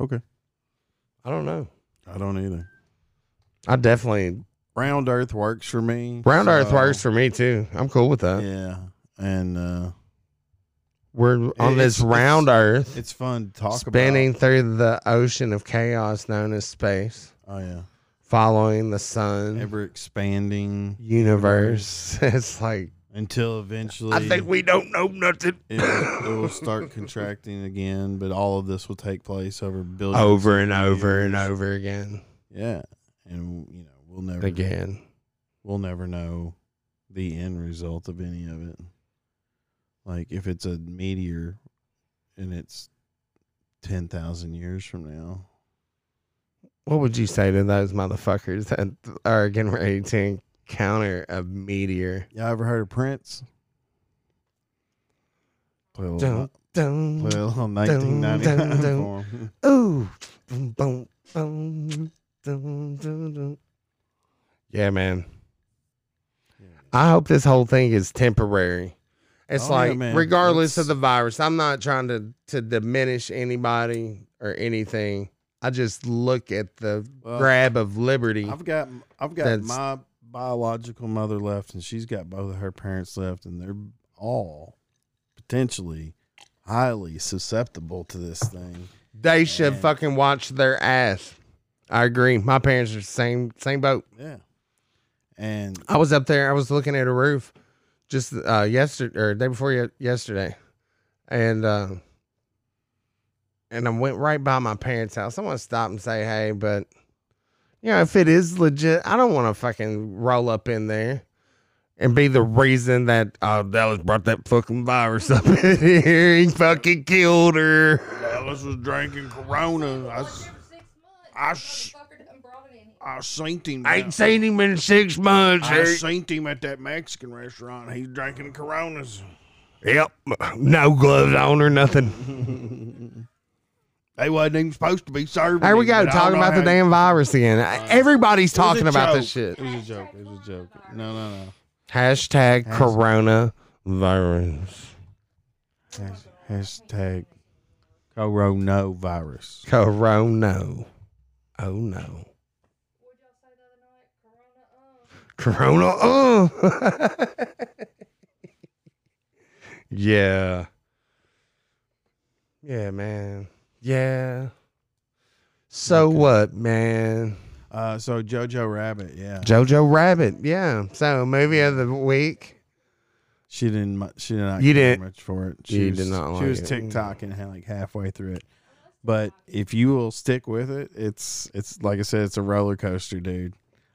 B: Okay.
A: I don't know.
B: I don't either.
A: I definitely
B: Round Earth works for me.
A: round Earth works for me too. I'm cool with that.
B: Yeah, and uh,
A: We're on this round Earth,
B: it's fun to talk
A: spinning
B: about.
A: through the ocean of chaos known as space,
B: Oh yeah,
A: following the sun.
B: ever expanding
A: universe. it's like
B: until eventually.
A: I think we don't know nothing.
B: it, will- it will start contracting again, but all of this will take place over billions
A: over
B: of
A: and over and over again,
B: Yeah, and you know we'll never
A: again.
B: we'll never know the end result of any of it. Like if it's a meteor and it's ten thousand years from now,
A: What would you say to those motherfuckers that are getting ready to encounter a meteor?
B: y'all ever heard of Prince? Play a little,
A: Dun,
B: play a little nineteen ninety nine
A: dun, dun.
B: for 'em.
A: ooh, boom, boom, boom. Yeah, man. I hope this whole thing is temporary. It's
B: Oh,
A: like,
B: man.
A: regardless of the virus, I'm not trying to to diminish anybody or anything. I just look at the
B: Well,
A: grab of liberty.
B: I've got I've got my biological mother left, and she's got both of her parents left, and they're all potentially highly susceptible to this thing.
A: They should
B: Man.
A: fucking watch their ass. I agree. My parents are the same same boat.
B: Yeah, and
A: I was up there. I was looking at a roof just uh yesterday or day before yesterday, and uh, and I went right by my parents' house. I want to stop and say hey, but you know, if it is legit, I don't want to fucking roll up in there and be the reason that uh, Dallas brought that fucking virus up in here. He fucking killed her.
B: Dallas was drinking Corona. I, s-
C: Every six months,
B: I
C: that
B: s-
C: motherfucker done it in here.
B: I seen him.
A: I ain't seen him in six months.
B: I
A: Hey.
B: seen him at that Mexican restaurant. He's drinking Coronas.
A: Yep, no gloves on or nothing.
B: They wasn't even supposed to be serving.
A: There we go, talking about the damn virus again. Everybody's
B: It was a
A: talking about this shit.
B: It was a joke. It was a joke. No, no, no.
A: Hashtag
B: Has-
A: Corona virus.
B: Has- Hashtag coronavirus.
A: Corona. Oh no.
C: What'd y'all say the other night? Corona,
A: Oh. Yeah. Yeah, man. Yeah. So
B: Okay.
A: what, man?
B: Uh, so Jojo Rabbit, yeah,
A: Jojo Rabbit. Yeah. So movie of the week.
B: she didn't. She did not.
A: You didn't-
B: much for it. She
A: you
B: was,
A: did not
B: She was
A: it.
B: TikToking ha- like halfway through it. But if you will stick with it, it's it's like I said, it's a roller coaster, dude.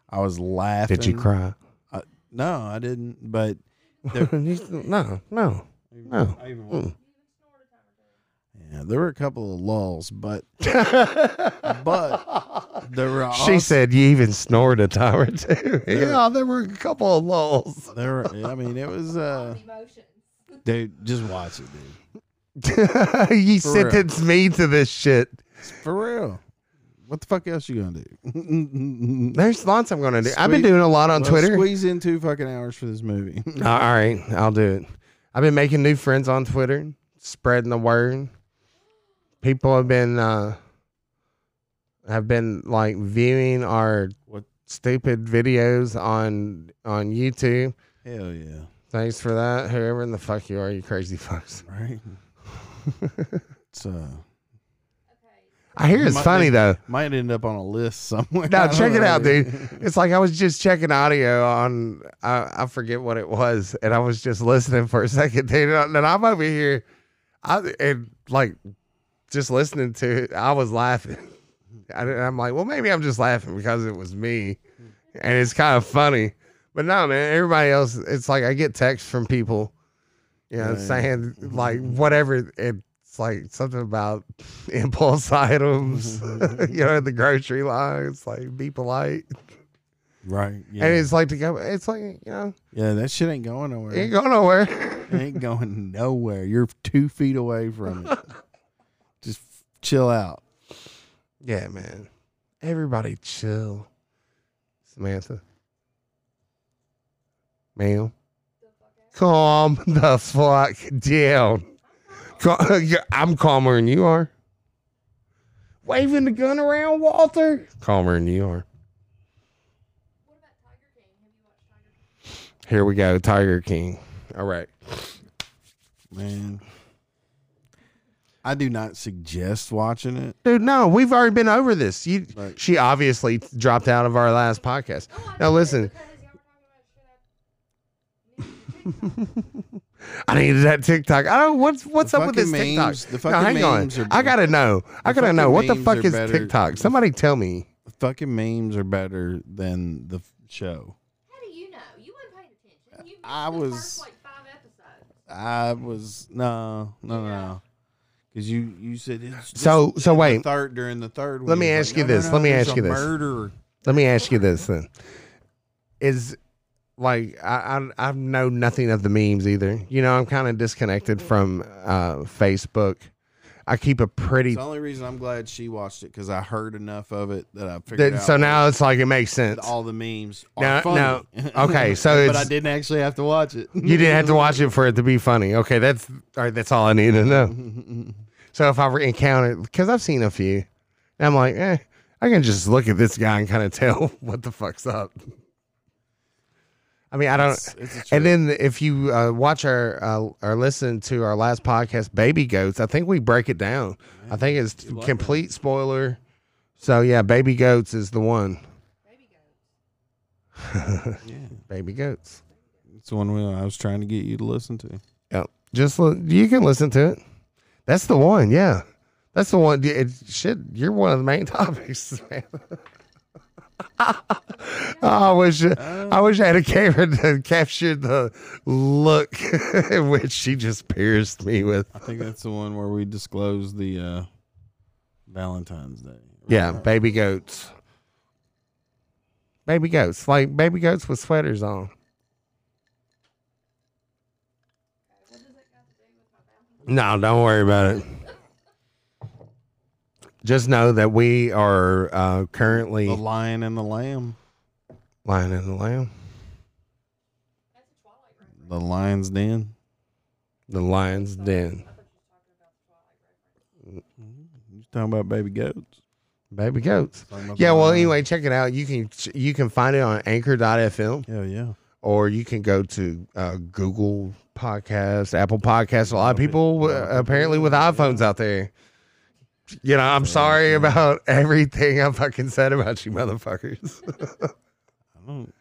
B: I was laughing.
A: Did you cry?
B: No, I didn't. But
A: no, no. No.
B: I even
A: Mm.
C: You even snored a time or two.
B: Yeah, there were a couple of lulls, but but there were
A: she said you even snored a time or two. yeah, there were a couple of lulls.
B: there. Were, I mean, it was uh, dude. Just watch it, dude.
A: you
B: For real.
A: sentenced me to this shit.
B: For real. What the fuck else you gonna do?
A: There's lots I'm gonna do. I've been doing a lot on
B: Well,
A: Twitter.
B: Squeeze in two fucking hours for this movie.
A: All right, I'll do it. I've been making new friends on Twitter, spreading the word. People have been uh have been like viewing our
B: What?
A: stupid videos on on YouTube.
B: Hell yeah.
A: Thanks for that. Whoever in the fuck you are, you crazy fucks.
B: Right. it's uh
A: I hear it's
B: Might-
A: funny though.
B: might end up on a list somewhere.
A: No,
B: I don't
A: check it out, dude. It's like I was just checking audio on I, I forget what it was, and I was just listening for a second, dude. And I'm over here, I and like just listening to it. I was laughing. I, I'm like, well, maybe I'm just laughing because it was me, and it's kind of funny. But no, man, everybody else, it's like I get texts from people, you know,
B: Right.
A: saying like whatever. It's like something about impulse items, you know, the grocery line. It's like be polite,
B: Right. Yeah.
A: and it's like to go. It's like you know,
B: yeah, that shit ain't going nowhere.
A: ain't going nowhere.
B: Ain't going nowhere. You're two feet away from it. Just chill out.
A: yeah, man. Everybody chill, Samantha. Ma'am, calm the fuck down. I'm calmer than you are. Waving the gun around, Walter. Calmer than you are.
C: What about Tiger King? Have you watched Tiger King?
A: Here we go, Tiger King. All right.
B: Man. I do not suggest watching it.
A: Dude, no, we've already been over this. You,
B: Right.
A: she obviously dropped out of our last podcast.
C: No,
A: Now listen,
C: because y'all were talking about shit I-
A: I needed that TikTok. I don't. What's what's
B: The
A: up with this
B: fucking
A: TikTok?
B: memes- the
A: No,
B: fucking
A: hang on.
B: memes are-
A: I gotta know. I gotta
B: fucking
A: know what the
B: memes
A: fuck
B: are
A: is
B: better-
A: TikTok. Somebody tell me.
B: Fucking memes are better than the f- show.
C: How do you know? You weren't paying attention. You missed
B: I
C: the
B: was-
C: first, like five episodes.
B: I was no, no, no. Because you you said it's
A: So so wait.
B: third during the third. one,
A: Let me ask
B: was
A: you
B: no, no,
A: this.
B: no,
A: Let me ask you this. Let me ask you this then. Is like I, I I know nothing of the memes either. You know, I'm kind of disconnected from uh, Facebook. I keep a pretty.
B: It's the only reason I'm glad she watched it because I heard enough of it that I figured
A: that-
B: out.
A: so now it's like it makes sense.
B: all the memes are
A: No,
B: funny.
A: no. Okay, so
B: but
A: it's-
B: I didn't actually have to watch it.
A: You didn't have to watch it for it to be funny. Okay, that's all right. That's all I need to know. So if I encounter, because I've seen a few, I'm like, eh, I can just look at this guy and kind of tell what the fuck's up. I mean, I don't.
B: It's, it's
A: And then if you uh, watch our uh, or listen to our last podcast, Baby Goats, I think we break it down. I think it's complete spoiler. So yeah, Baby Goats is the one.
C: Baby goats.
B: yeah,
A: Baby Goats.
B: it's the one we- I was trying to get you to listen to.
A: Yep. Just li- you can listen to it. That's the one. Yeah, That's the one. It, shit, you're one of the main topics, man. I wish I wish I had a camera to capture the look in which she just pierced me with.
B: I think that's the one where we disclose the uh, Valentine's Day.
A: Yeah, baby goats. Baby goats, like baby goats with sweaters on. No, don't worry about it. Just know that we are uh, currently
B: The Lion and the Lamb.
A: lying in the lamb,
C: That's a Twilight reference.
B: The Lion's Den.
A: the lion's den.
C: You talking about the Twilight reference.
B: You talking about baby goats?
A: Baby goats.
B: Talking about
A: Yeah,
B: the
A: well,
B: lion.
A: anyway, check it out. You can you can find it on Anchor.fm.
B: Hell yeah.
A: Or you can go to uh, Google Podcasts, Apple Podcasts. A lot of people uh, apparently with iPhones out there. You know, I'm sorry about everything I fucking said about you motherfuckers.
B: I don't.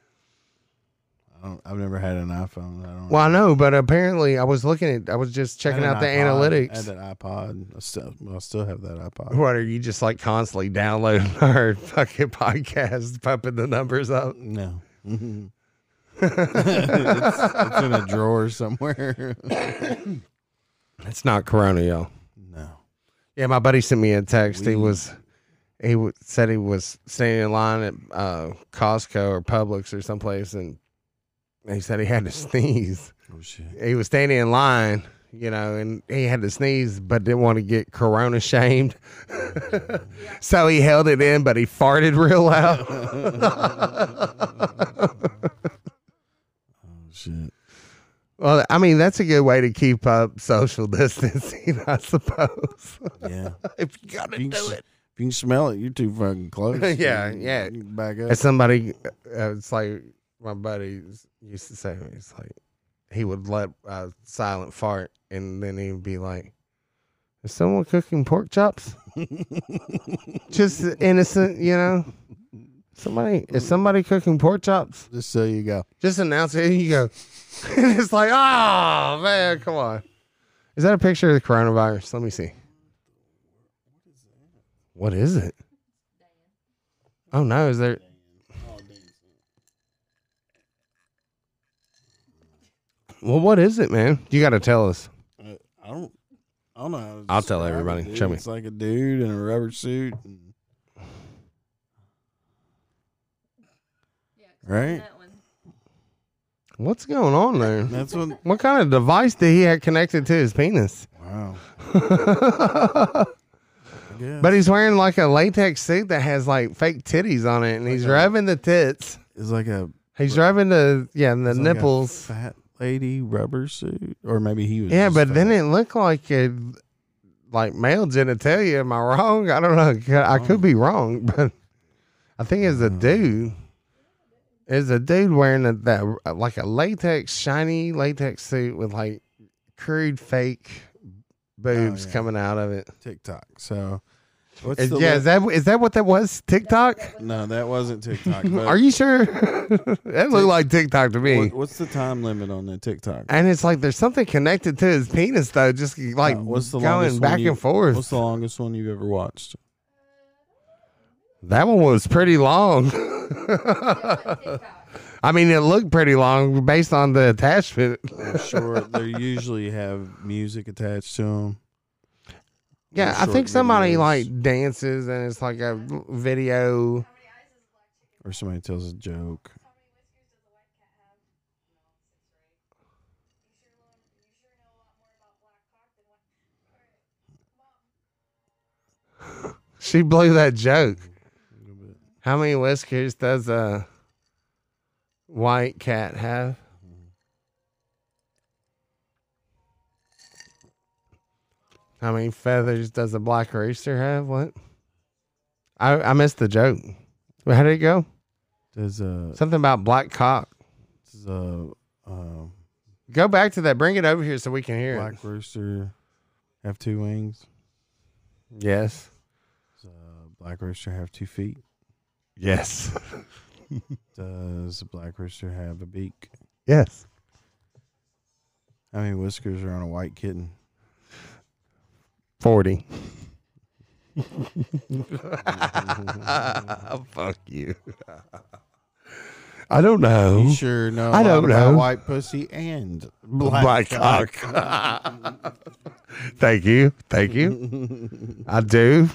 B: I don't. I've never had an iPhone. I don't.
A: well, I know, but apparently I was looking at, I was just checking
B: had
A: out the
B: an. I had
A: analytics.
B: that iPod. I still, I still have that iPod.
A: What are you just like constantly downloading our fucking podcast, pumping the numbers up?
B: No. It's, it's in a drawer somewhere.
A: It's not Corona, y'all.
B: no.
A: Yeah, my buddy sent me a text. He was he w- said he was standing in line at uh, Costco or Publix or someplace, and he said he had to sneeze.
B: Oh shit.
A: He was standing in line, you know, and he had to sneeze, but didn't want to get Corona shamed, so he held it in, but he farted real loud.
B: Shit.
A: well, I mean, that's a good way to keep up social distancing, I suppose.
B: Yeah.
A: if you gotta
B: If you,
A: do
B: s-
A: it.
B: if you can smell it, you're too fucking close.
A: Yeah,
B: You-
A: yeah.
B: you Back up.
A: As somebody, uh, it's like my buddy used to say to me, it's like he would let a silent fart and then he would be like, Is someone cooking pork chops? Just innocent, you know? Somebody, is somebody cooking pork chops?
B: Just so you go.
A: Just announce it and you go, and it's like, Oh, man, come on. Is that a picture of the coronavirus? Let me see. What is it? Oh, no, is there. Well, what is it, man? You got to tell us.
B: I don't. I don't know.
A: I'll tell everybody. Show me.
B: It's like a dude in a rubber suit. and-
C: Yeah, explain
B: Right?
A: What's going on there?
B: That's what.
A: What kind of device did he have connected to his penis?
B: Wow.
A: but he's wearing like a latex suit that has like fake titties on it, and he's
B: Like a-
A: rubbing the tits.
B: it's like a
A: He's rubbing the yeah the
B: it's like a
A: nipples.
B: fat lady rubber suit, or maybe he was.
A: Yeah,
B: just
A: but
B: fat.
A: then it looked like it, like male genitalia. Am I wrong? I don't know. I could be wrong, but I think it's a dude. It's a dude wearing a, that like a latex, shiny latex suit with like crude fake boobs
B: yeah.
A: coming out of it.
B: TikTok. So, what's
A: Is- yeah,
B: li-
A: is that is that what that was? TikTok?
B: no, that wasn't TikTok.
A: Are you sure? that looked like TikTok to me.
B: What, what's the time limit on the TikTok?
A: and it's like there's something connected to his penis though, just like
B: Uh, what's the
A: going back
B: you-
A: and forth.
B: What's the longest one you've ever watched?
A: That one was pretty long. I mean, it looked pretty long based on the attachment.
B: I'm sure they usually have music attached to them.
A: yeah, I think somebody
B: videos.
A: like dances and it's like a video.
B: or somebody tells a joke.
A: She blew that joke. How many whiskers does a white cat have? How many feathers does a black rooster have? What? I I missed the joke. How did it go?
B: Does a
A: Something about black cock.
B: does a uh, um,
A: Go back to that. Bring it over here so we can hear it.
B: black rooster have two wings?
A: Yes.
B: Does a black rooster have two feet?
A: Yes.
B: Does a black rooster have a beak?
A: yes.
B: How many whiskers are on a white kitten?
A: 40. Fuck you. I don't know.
B: You sure know?
A: I don't know.
B: White pussy and
A: Black
B: black,
A: cock. Thank you. Thank you. I do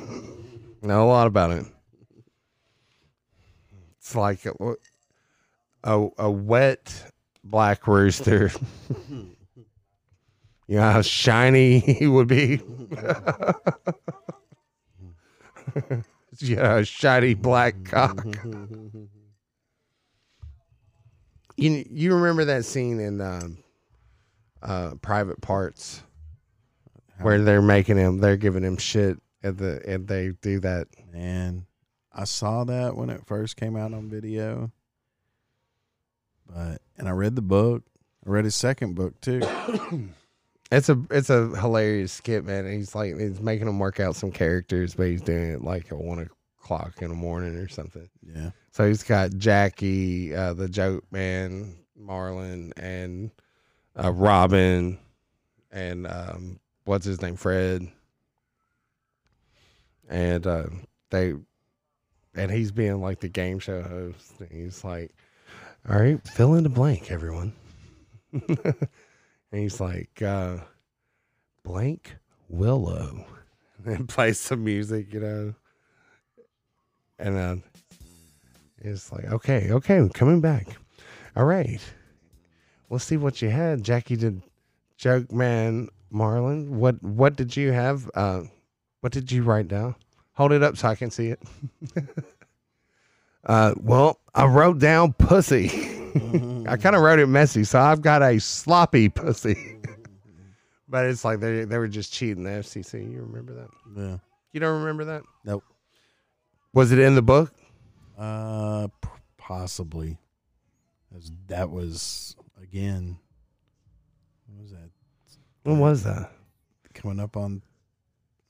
A: know a lot about it. It's like a, a, a wet black rooster. you know how shiny he would be? yeah, a shiny black cock. You you remember that scene in um, uh, Private Parts where they're making him, they're giving him shit at the, and they do that.
B: And I saw that when it first came out on video. But and I read the book. I read his second book too.
A: It's a it's a hilarious skit, man. He's like he's making him work out some characters, but he's doing it like at one o'clock in the morning or something.
B: Yeah.
A: So he's got Jackie, uh, the Joke Man, Martling, and uh, Robin, and um, what's his name, Fred, and uh, they, and he's being like the game show host. And he's like, "All right, fill in the blank, everyone," and he's like, uh, "Blank Willow," and plays some music, you know, and uh, it's like, okay, okay, coming back. All right. Let's see what you had. Jackie did joke man Martling. What what did you have? Uh what did you write down? Hold it up so I can see it. uh well, I wrote down pussy. I kind of wrote it messy, so I've got a sloppy pussy. but it's like they they were just cheating the FCC. You remember that?
B: Yeah.
A: You don't remember that?
B: Nope.
A: Was it in the book?
B: Uh, p- possibly. As that was again. What was that?
A: When was that?
B: Coming up on.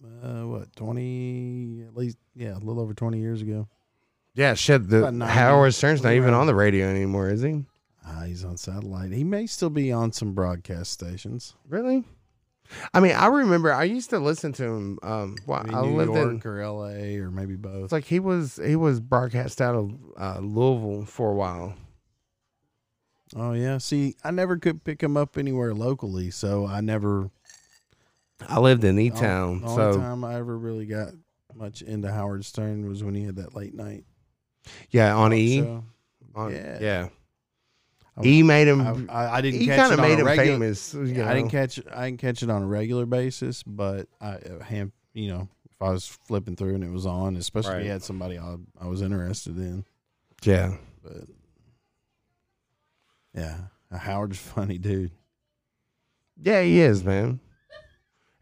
B: Uh, what twenty? At least, yeah, a little over twenty years ago.
A: Yeah, shit. The
B: About nine
A: Howard
B: years.
A: Stern's not even on the radio anymore, is he?
B: Ah, he's on satellite. He may still be on some broadcast stations.
A: Really? I mean, I remember I used to listen to him. Um, well,
B: Maybe
A: I
B: New
A: lived
B: York
A: in.
B: or L.A. or maybe both.
A: It's like he was he was broadcast out of uh, Louisville for a while.
B: oh yeah. See, I never could pick him up anywhere locally, so I never.
A: I lived in E Town,
B: The only
A: so
B: time I ever really got much into Howard Stern was when he had that late night
A: yeah, on E.
B: show.
A: On,
B: Yeah.
A: yeah,
B: I
A: E made him.
B: I, I, I didn't.
A: he
B: catch
A: kind of
B: it on
A: made
B: a
A: him
B: regular,
A: famous. You.
B: I didn't catch. I didn't catch it on a regular basis, but I, uh, ham, you know, if I was flipping through and it was on, especially if
A: Right.
B: he had somebody I, I was interested in.
A: yeah,
B: But yeah, Howard's a funny dude.
A: yeah, he is man.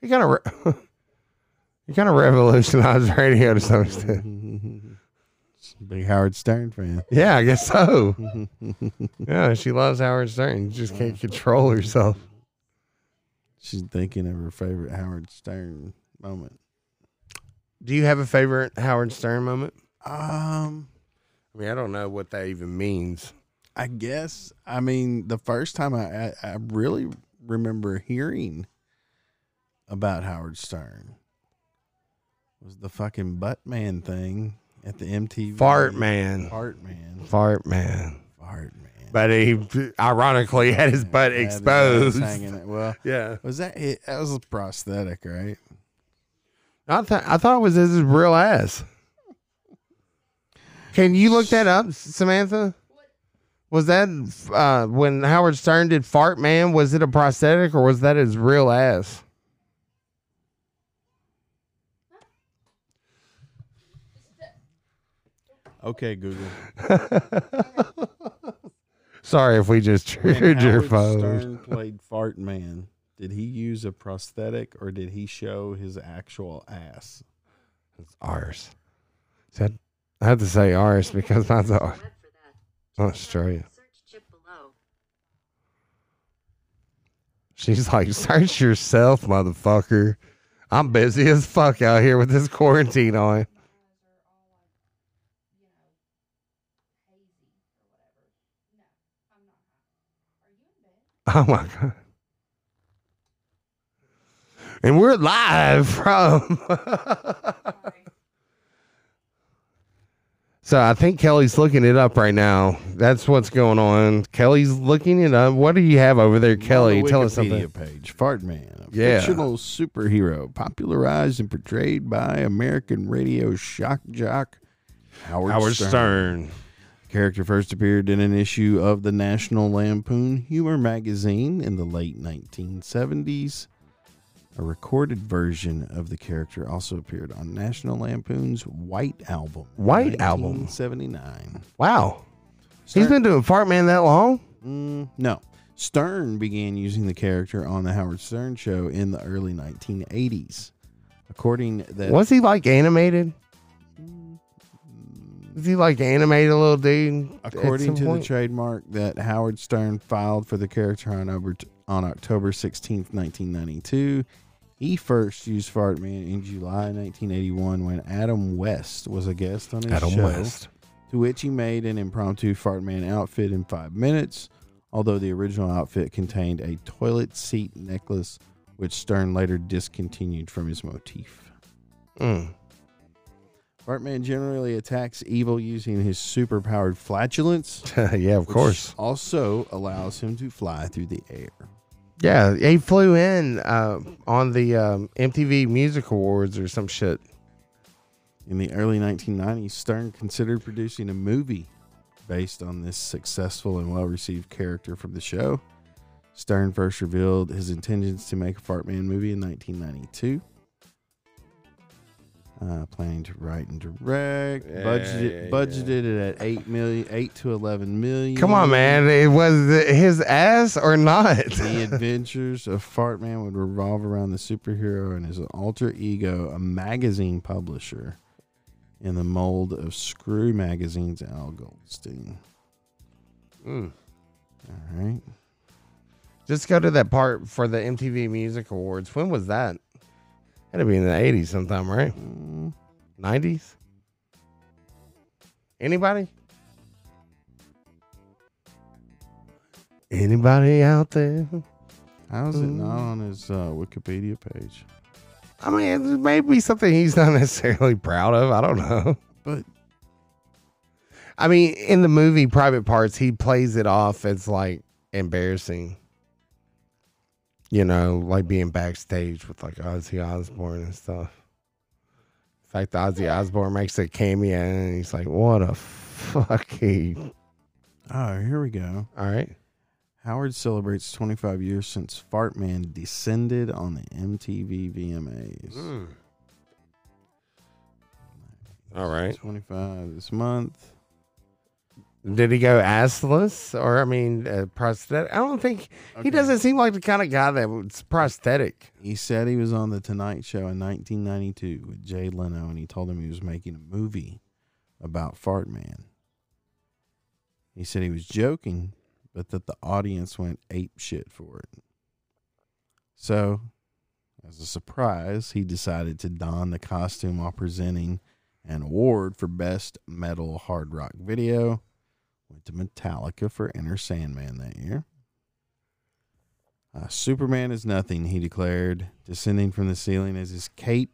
A: He kind of re- he kind of revolutionized radio to some extent.
B: Big Howard Stern fan.
A: Yeah, I guess so. Yeah, she loves Howard Stern. You just can't control herself.
B: She's thinking of her favorite Howard Stern moment.
A: Do you have a favorite Howard Stern moment?
B: Um,
A: I mean, I don't know what that even means.
B: I guess. I mean, the first time I I, I really remember hearing about Howard Stern was the fucking butt man thing at the MTV.
A: Fart man.
B: Fart man.
A: Fart man.
B: Fart man.
A: But he ironically had his butt
B: Had
A: exposed.
B: hanging it. Well,
A: Yeah.
B: was that it? That was a prosthetic, right?
A: I thought I thought it was his real ass. Can you look that up, Samantha? Was that uh, when Howard Stern did Fart Man? Was it a prosthetic or was that his real ass?
B: Okay, Google.
A: Sorry if we just
B: When
A: triggered your
B: Howard
A: phone.
B: Stern played Fart Man. Did he use a prosthetic or did he show his actual ass?
A: It's ours. Said I had to say ours because mine's a-
D: Web for that.
A: Australia.
D: Search chip below.
A: She's like, search yourself, motherfucker. I'm busy as fuck out here with this quarantine on. Oh my God. And we're live from. so I think Kelly's looking it up right now. That's what's going on. Kelly's looking it up. What do you have over there, Kelly? Tell us something.
B: page Fart Man, a
A: Yeah.
B: fictional superhero popularized and portrayed by American radio shock jock Howard,
A: Howard
B: Stern.
A: Stern.
B: Character first appeared in an issue of the National Lampoon Humor magazine in the late 1970s. A recorded version of the character also appeared on National Lampoon's White Album.
A: White Album?
B: 1979.
A: Wow. he's been doing Fart Man that long?
B: Mm, no. Stern began using the character on the Howard Stern show in the early 1980s. According that
A: Was he like animated? Is he like animated a little dude?
B: according
A: some
B: to the trademark that Howard Stern filed for the character on over on October 16th, 1992, he first used Fart Man in July 1981 when Adam West was a guest on his
A: Adam
B: show.
A: West.
B: to which he made an impromptu fart man outfit in five minutes, although the original outfit contained a toilet seat necklace, which Stern later discontinued from his motif.
A: Mm.
B: Fartman generally attacks evil using his superpowered flatulence.
A: yeah, of
B: which
A: course.
B: Also allows him to fly through the air.
A: Yeah, he flew in uh, on the um, MTV Music Awards or some shit.
B: In the early 1990s, Stern considered producing a movie based on this successful and well received character from the show. Stern first revealed his intentions to make a Fartman movie in 1992. Uh, planning to write and direct,
A: Yeah,
B: budgeted
A: yeah,
B: budgeted it at eight million, eight to eleven million.
A: Come on, man. It was his ass or not?
B: The adventures of Fartman would revolve around the superhero and his alter ego, a magazine publisher, in the mold of Screw Magazine's Al Goldstein.
A: Mm.
B: All right.
A: Just go to that part for the MTV Music Awards. When was that? To be in the 80s sometime, right?
B: Mm,
A: 90s? Anybody? Anybody out there?
B: How is it not on his uh, Wikipedia page?
A: I mean, it may be something he's not necessarily proud of. I don't know.
B: But
A: I mean, in the movie Private Parts, he plays it off as like embarrassing. You know, like being backstage with like Ozzy Osbourne and stuff. In fact, Ozzy Osbourne makes a cameo and he's like, what a fucking.
B: oh, here we go.
A: All right.
B: Howard celebrates 25 years since Fartman descended on the MTV VMAs. Mm.
A: All right.
B: 25 this month.
A: Did he go assless or, I mean, uh, prosthetic? I don't think he doesn't seem like the kind of guy that was prosthetic.
B: He said he was on the Tonight Show in 1992 with Jay Leno, and he told him he was making a movie about Fart Man. He said he was joking, but that the audience went ape shit for it. So, as a surprise, he decided to don the costume while presenting an award for Best Metal Hard Rock Video. Went to Metallica for Enter Sandman that year. Uh, Superman is nothing, he declared, descending from the ceiling as his cape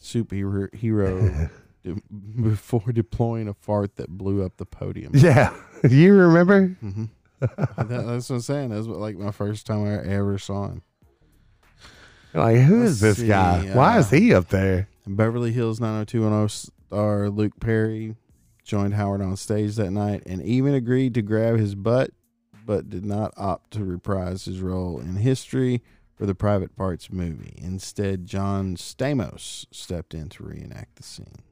B: superhero de- before deploying a fart that blew up the podium.
A: Yeah. you remember?
B: hmm that, that's what I'm saying. That's what, like my first time I ever saw him.
A: Like, who
B: Let's
A: is this
B: see,
A: guy? Why
B: uh,
A: is he up there?
B: Beverly Hills 90210 star Luke Perry joined Howard on stage that night and even agreed to grab his butt, but did not opt to reprise his role in history for the Private Parts movie. Instead, John Stamos stepped in to reenact the scene.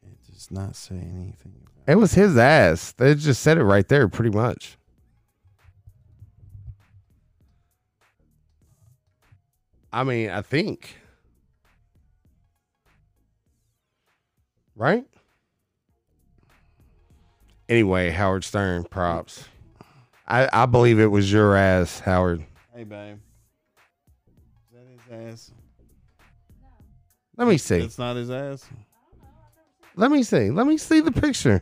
B: It does not say anything about
A: It was his ass. They just said it right there, pretty much. I mean, I think. Right? Anyway, Howard Stern, props. I, I believe it was your ass, Howard.
B: Hey, babe. Is that his ass?
A: Let me see.
B: It's not his ass.
A: Let me see. Let me see the picture.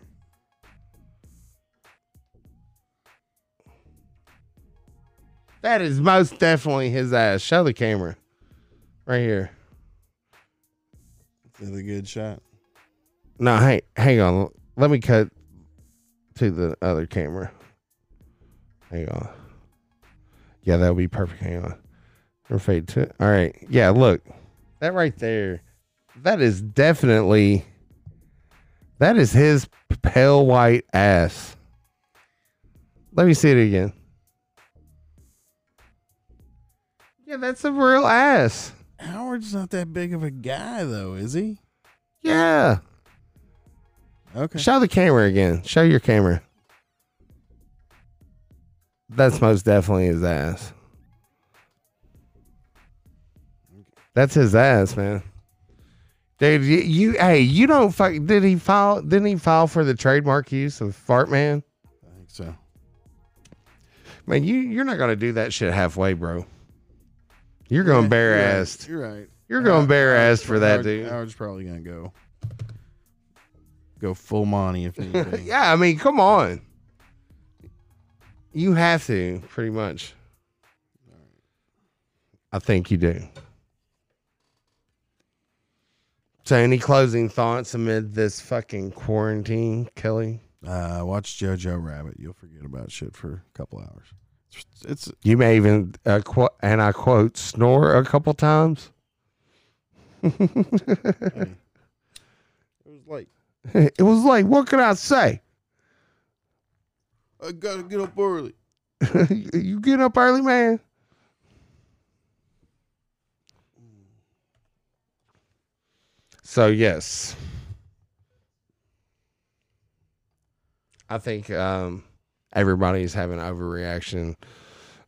A: That is most definitely his ass. Show the camera. Right here.
B: A good shot?
A: No, hey, hang on. Let me cut to the other camera. Hang on. Yeah, that'll be perfect. Hang on. Or fade to. All right. Yeah, look. That right there. That is definitely. That is his pale white ass. Let me see it again. Yeah, that's a real ass.
B: Howard's not that big of a guy, though, is he?
A: Yeah.
B: Okay.
A: Show the camera again. Show your camera. That's most definitely his ass. That's his ass, man. Dude, you, you hey, you don't fuck. Did he file? Didn't he file for the trademark use of fart man?
B: I think so.
A: Man, you you're not gonna do that shit halfway, bro. You're going
B: Yeah,
A: bare
B: you're right.
A: assed.
B: You're right.
A: You're going bare assed for that, dude.
B: I was probably gonna go go full Monty if anything.
A: yeah, I mean, come on. You have to, pretty much. I think you do. So, any closing thoughts amid this fucking quarantine, Kelly?
B: Uh, watch JoJo Rabbit. You'll forget about shit for a couple hours. It's, it's
A: You may even, uh, qu- and I quote, snore a couple times.
B: it was like
A: it was like, what could I say?
B: I gotta get up early.
A: you get up early, man. So yes, I think um, everybody's having overreaction.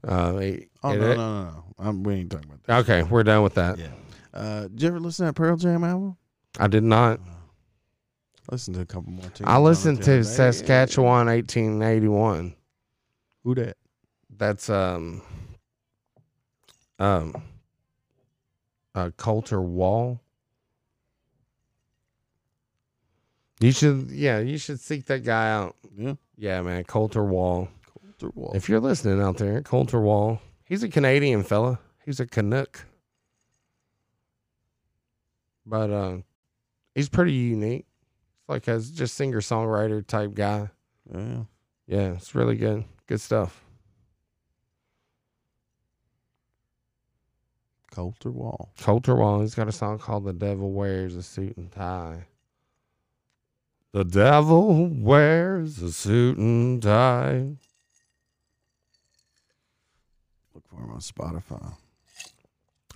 A: Uh, it-
B: Oh
A: it-
B: no, no, no, no. I'm, we ain't talking about that.
A: Okay, we're done with that.
B: Yeah. Uh, did you ever listen to that Pearl Jam album?
A: I did not.
B: Listen to a couple more.
A: I listened to. Saskatchewan, 1881.
B: Who that?
A: That's um um uh Colter Wall. You should yeah, you should seek that guy out.
B: Yeah.
A: Yeah, man, Colter Wall.
B: Colter Wall.
A: If you're listening out there, Colter Wall. He's a Canadian fella. He's a Canuck. But uh he's pretty unique. Like a just singer songwriter type guy.
B: yeah.
A: Yeah, it's really good. Good stuff.
B: Colter Wall.
A: Colter Wall, he's got a song called The Devil Wears a Suit and Tie. The devil wears a suit and tie.
B: Look for him on Spotify.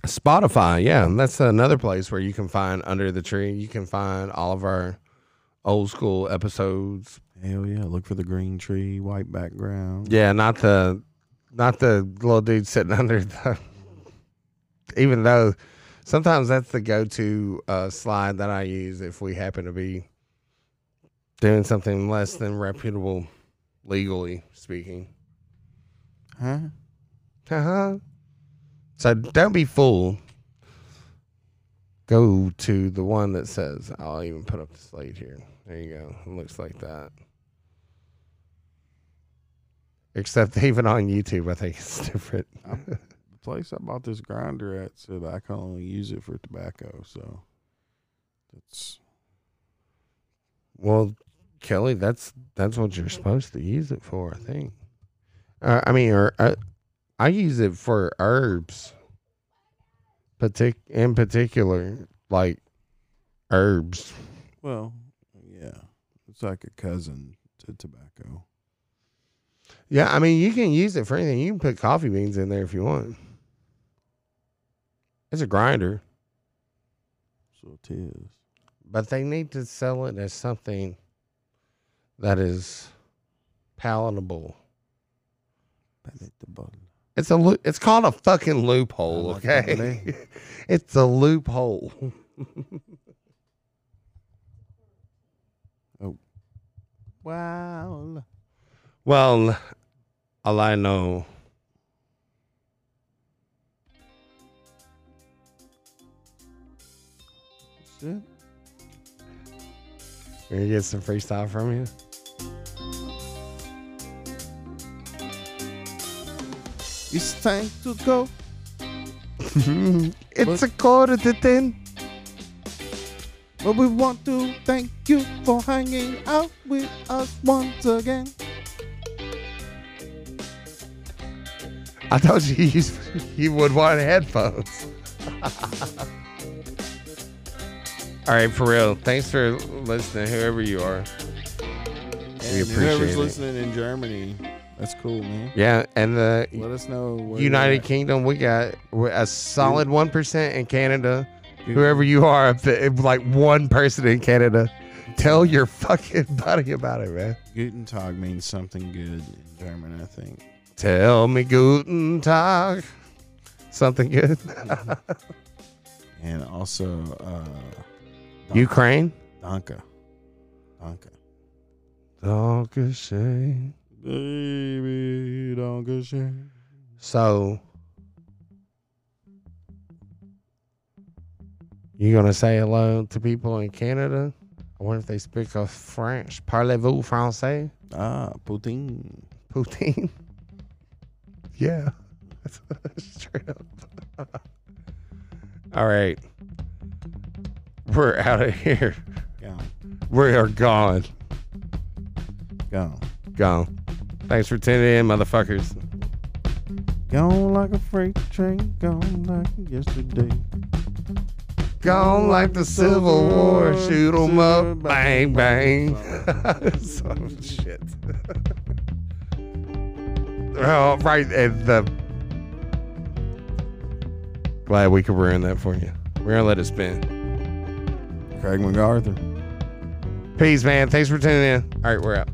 A: Spotify, yeah, and that's another place where you can find Under the Tree. You can find all of our old school episodes.
B: Hell yeah. Look for the green tree, white background.
A: Yeah, not the not the little dude sitting under the even though sometimes that's the go to uh, slide that I use if we happen to be doing something less than reputable legally speaking.
B: Huh?
A: Uh-huh. So don't be fooled. Go to the one that says, I'll even put up the slate here. There you go. It looks like that. Except even on YouTube, I think it's different.
B: The place I bought this grinder at said I can only use it for tobacco, so that's
A: Well, Kelly, that's that's what you're supposed to use it for, I think. Uh, I mean, or uh, I use it for herbs, partic- in particular, like herbs.
B: well, yeah. It's like a cousin to tobacco.
A: Yeah, I mean, you can use it for anything. You can put coffee beans in there if you want. It's a grinder,
B: So it is.
A: but they need to sell it as something that is palatable.
B: Palatable.
A: It's a loo- it's called a fucking loophole,
B: like
A: okay? Eh? it's a loophole.
B: Oh.
A: Well, Well, all I know,
B: That's it.
A: we're gonna get some freestyle from you.
B: It's time to go.
A: it's a quarter to ten.
B: But we want to thank you for hanging out with us once again.
A: I told you you, you would want headphones. All right, for real. Thanks for listening, whoever you are.
B: And
A: appreciate it.
B: whoever's
A: it.
B: listening in Germany, that's cool, man.
A: Yeah, and the
B: Let us know. where
A: United. Kingdom, we got we're a solid one percent in Canada. Whoever you are, like one person in Canada, tell your fucking buddy about it, man.
B: Guten Tag means something good in German, I think.
A: Tell me guten Tag. Something good.
B: And also, uh,
A: Ukraine.
B: Danke. Danke.
A: Dankeschön.
B: Baby, Danke schön.
A: So, you gonna say hello to people in Canada? I wonder if they speak of French. Parlez-vous français?
B: Ah, Putin.
A: Poutine? yeah. Straight up. All right. We're out of here.
B: Gone.
A: We are gone.
B: Gone.
A: Gone. Thanks for tuning in, motherfuckers.
B: Gone like a freight train. Gone like yesterday.
A: Gone like the Civil War. Shoot 'em up. Bang, bang. Some shit. oh, right. And the. Glad we could ruin that for you. We're going to let it spin.
B: Craig MacArthur.
A: Peace, man. Thanks for tuning in. All right, we're out.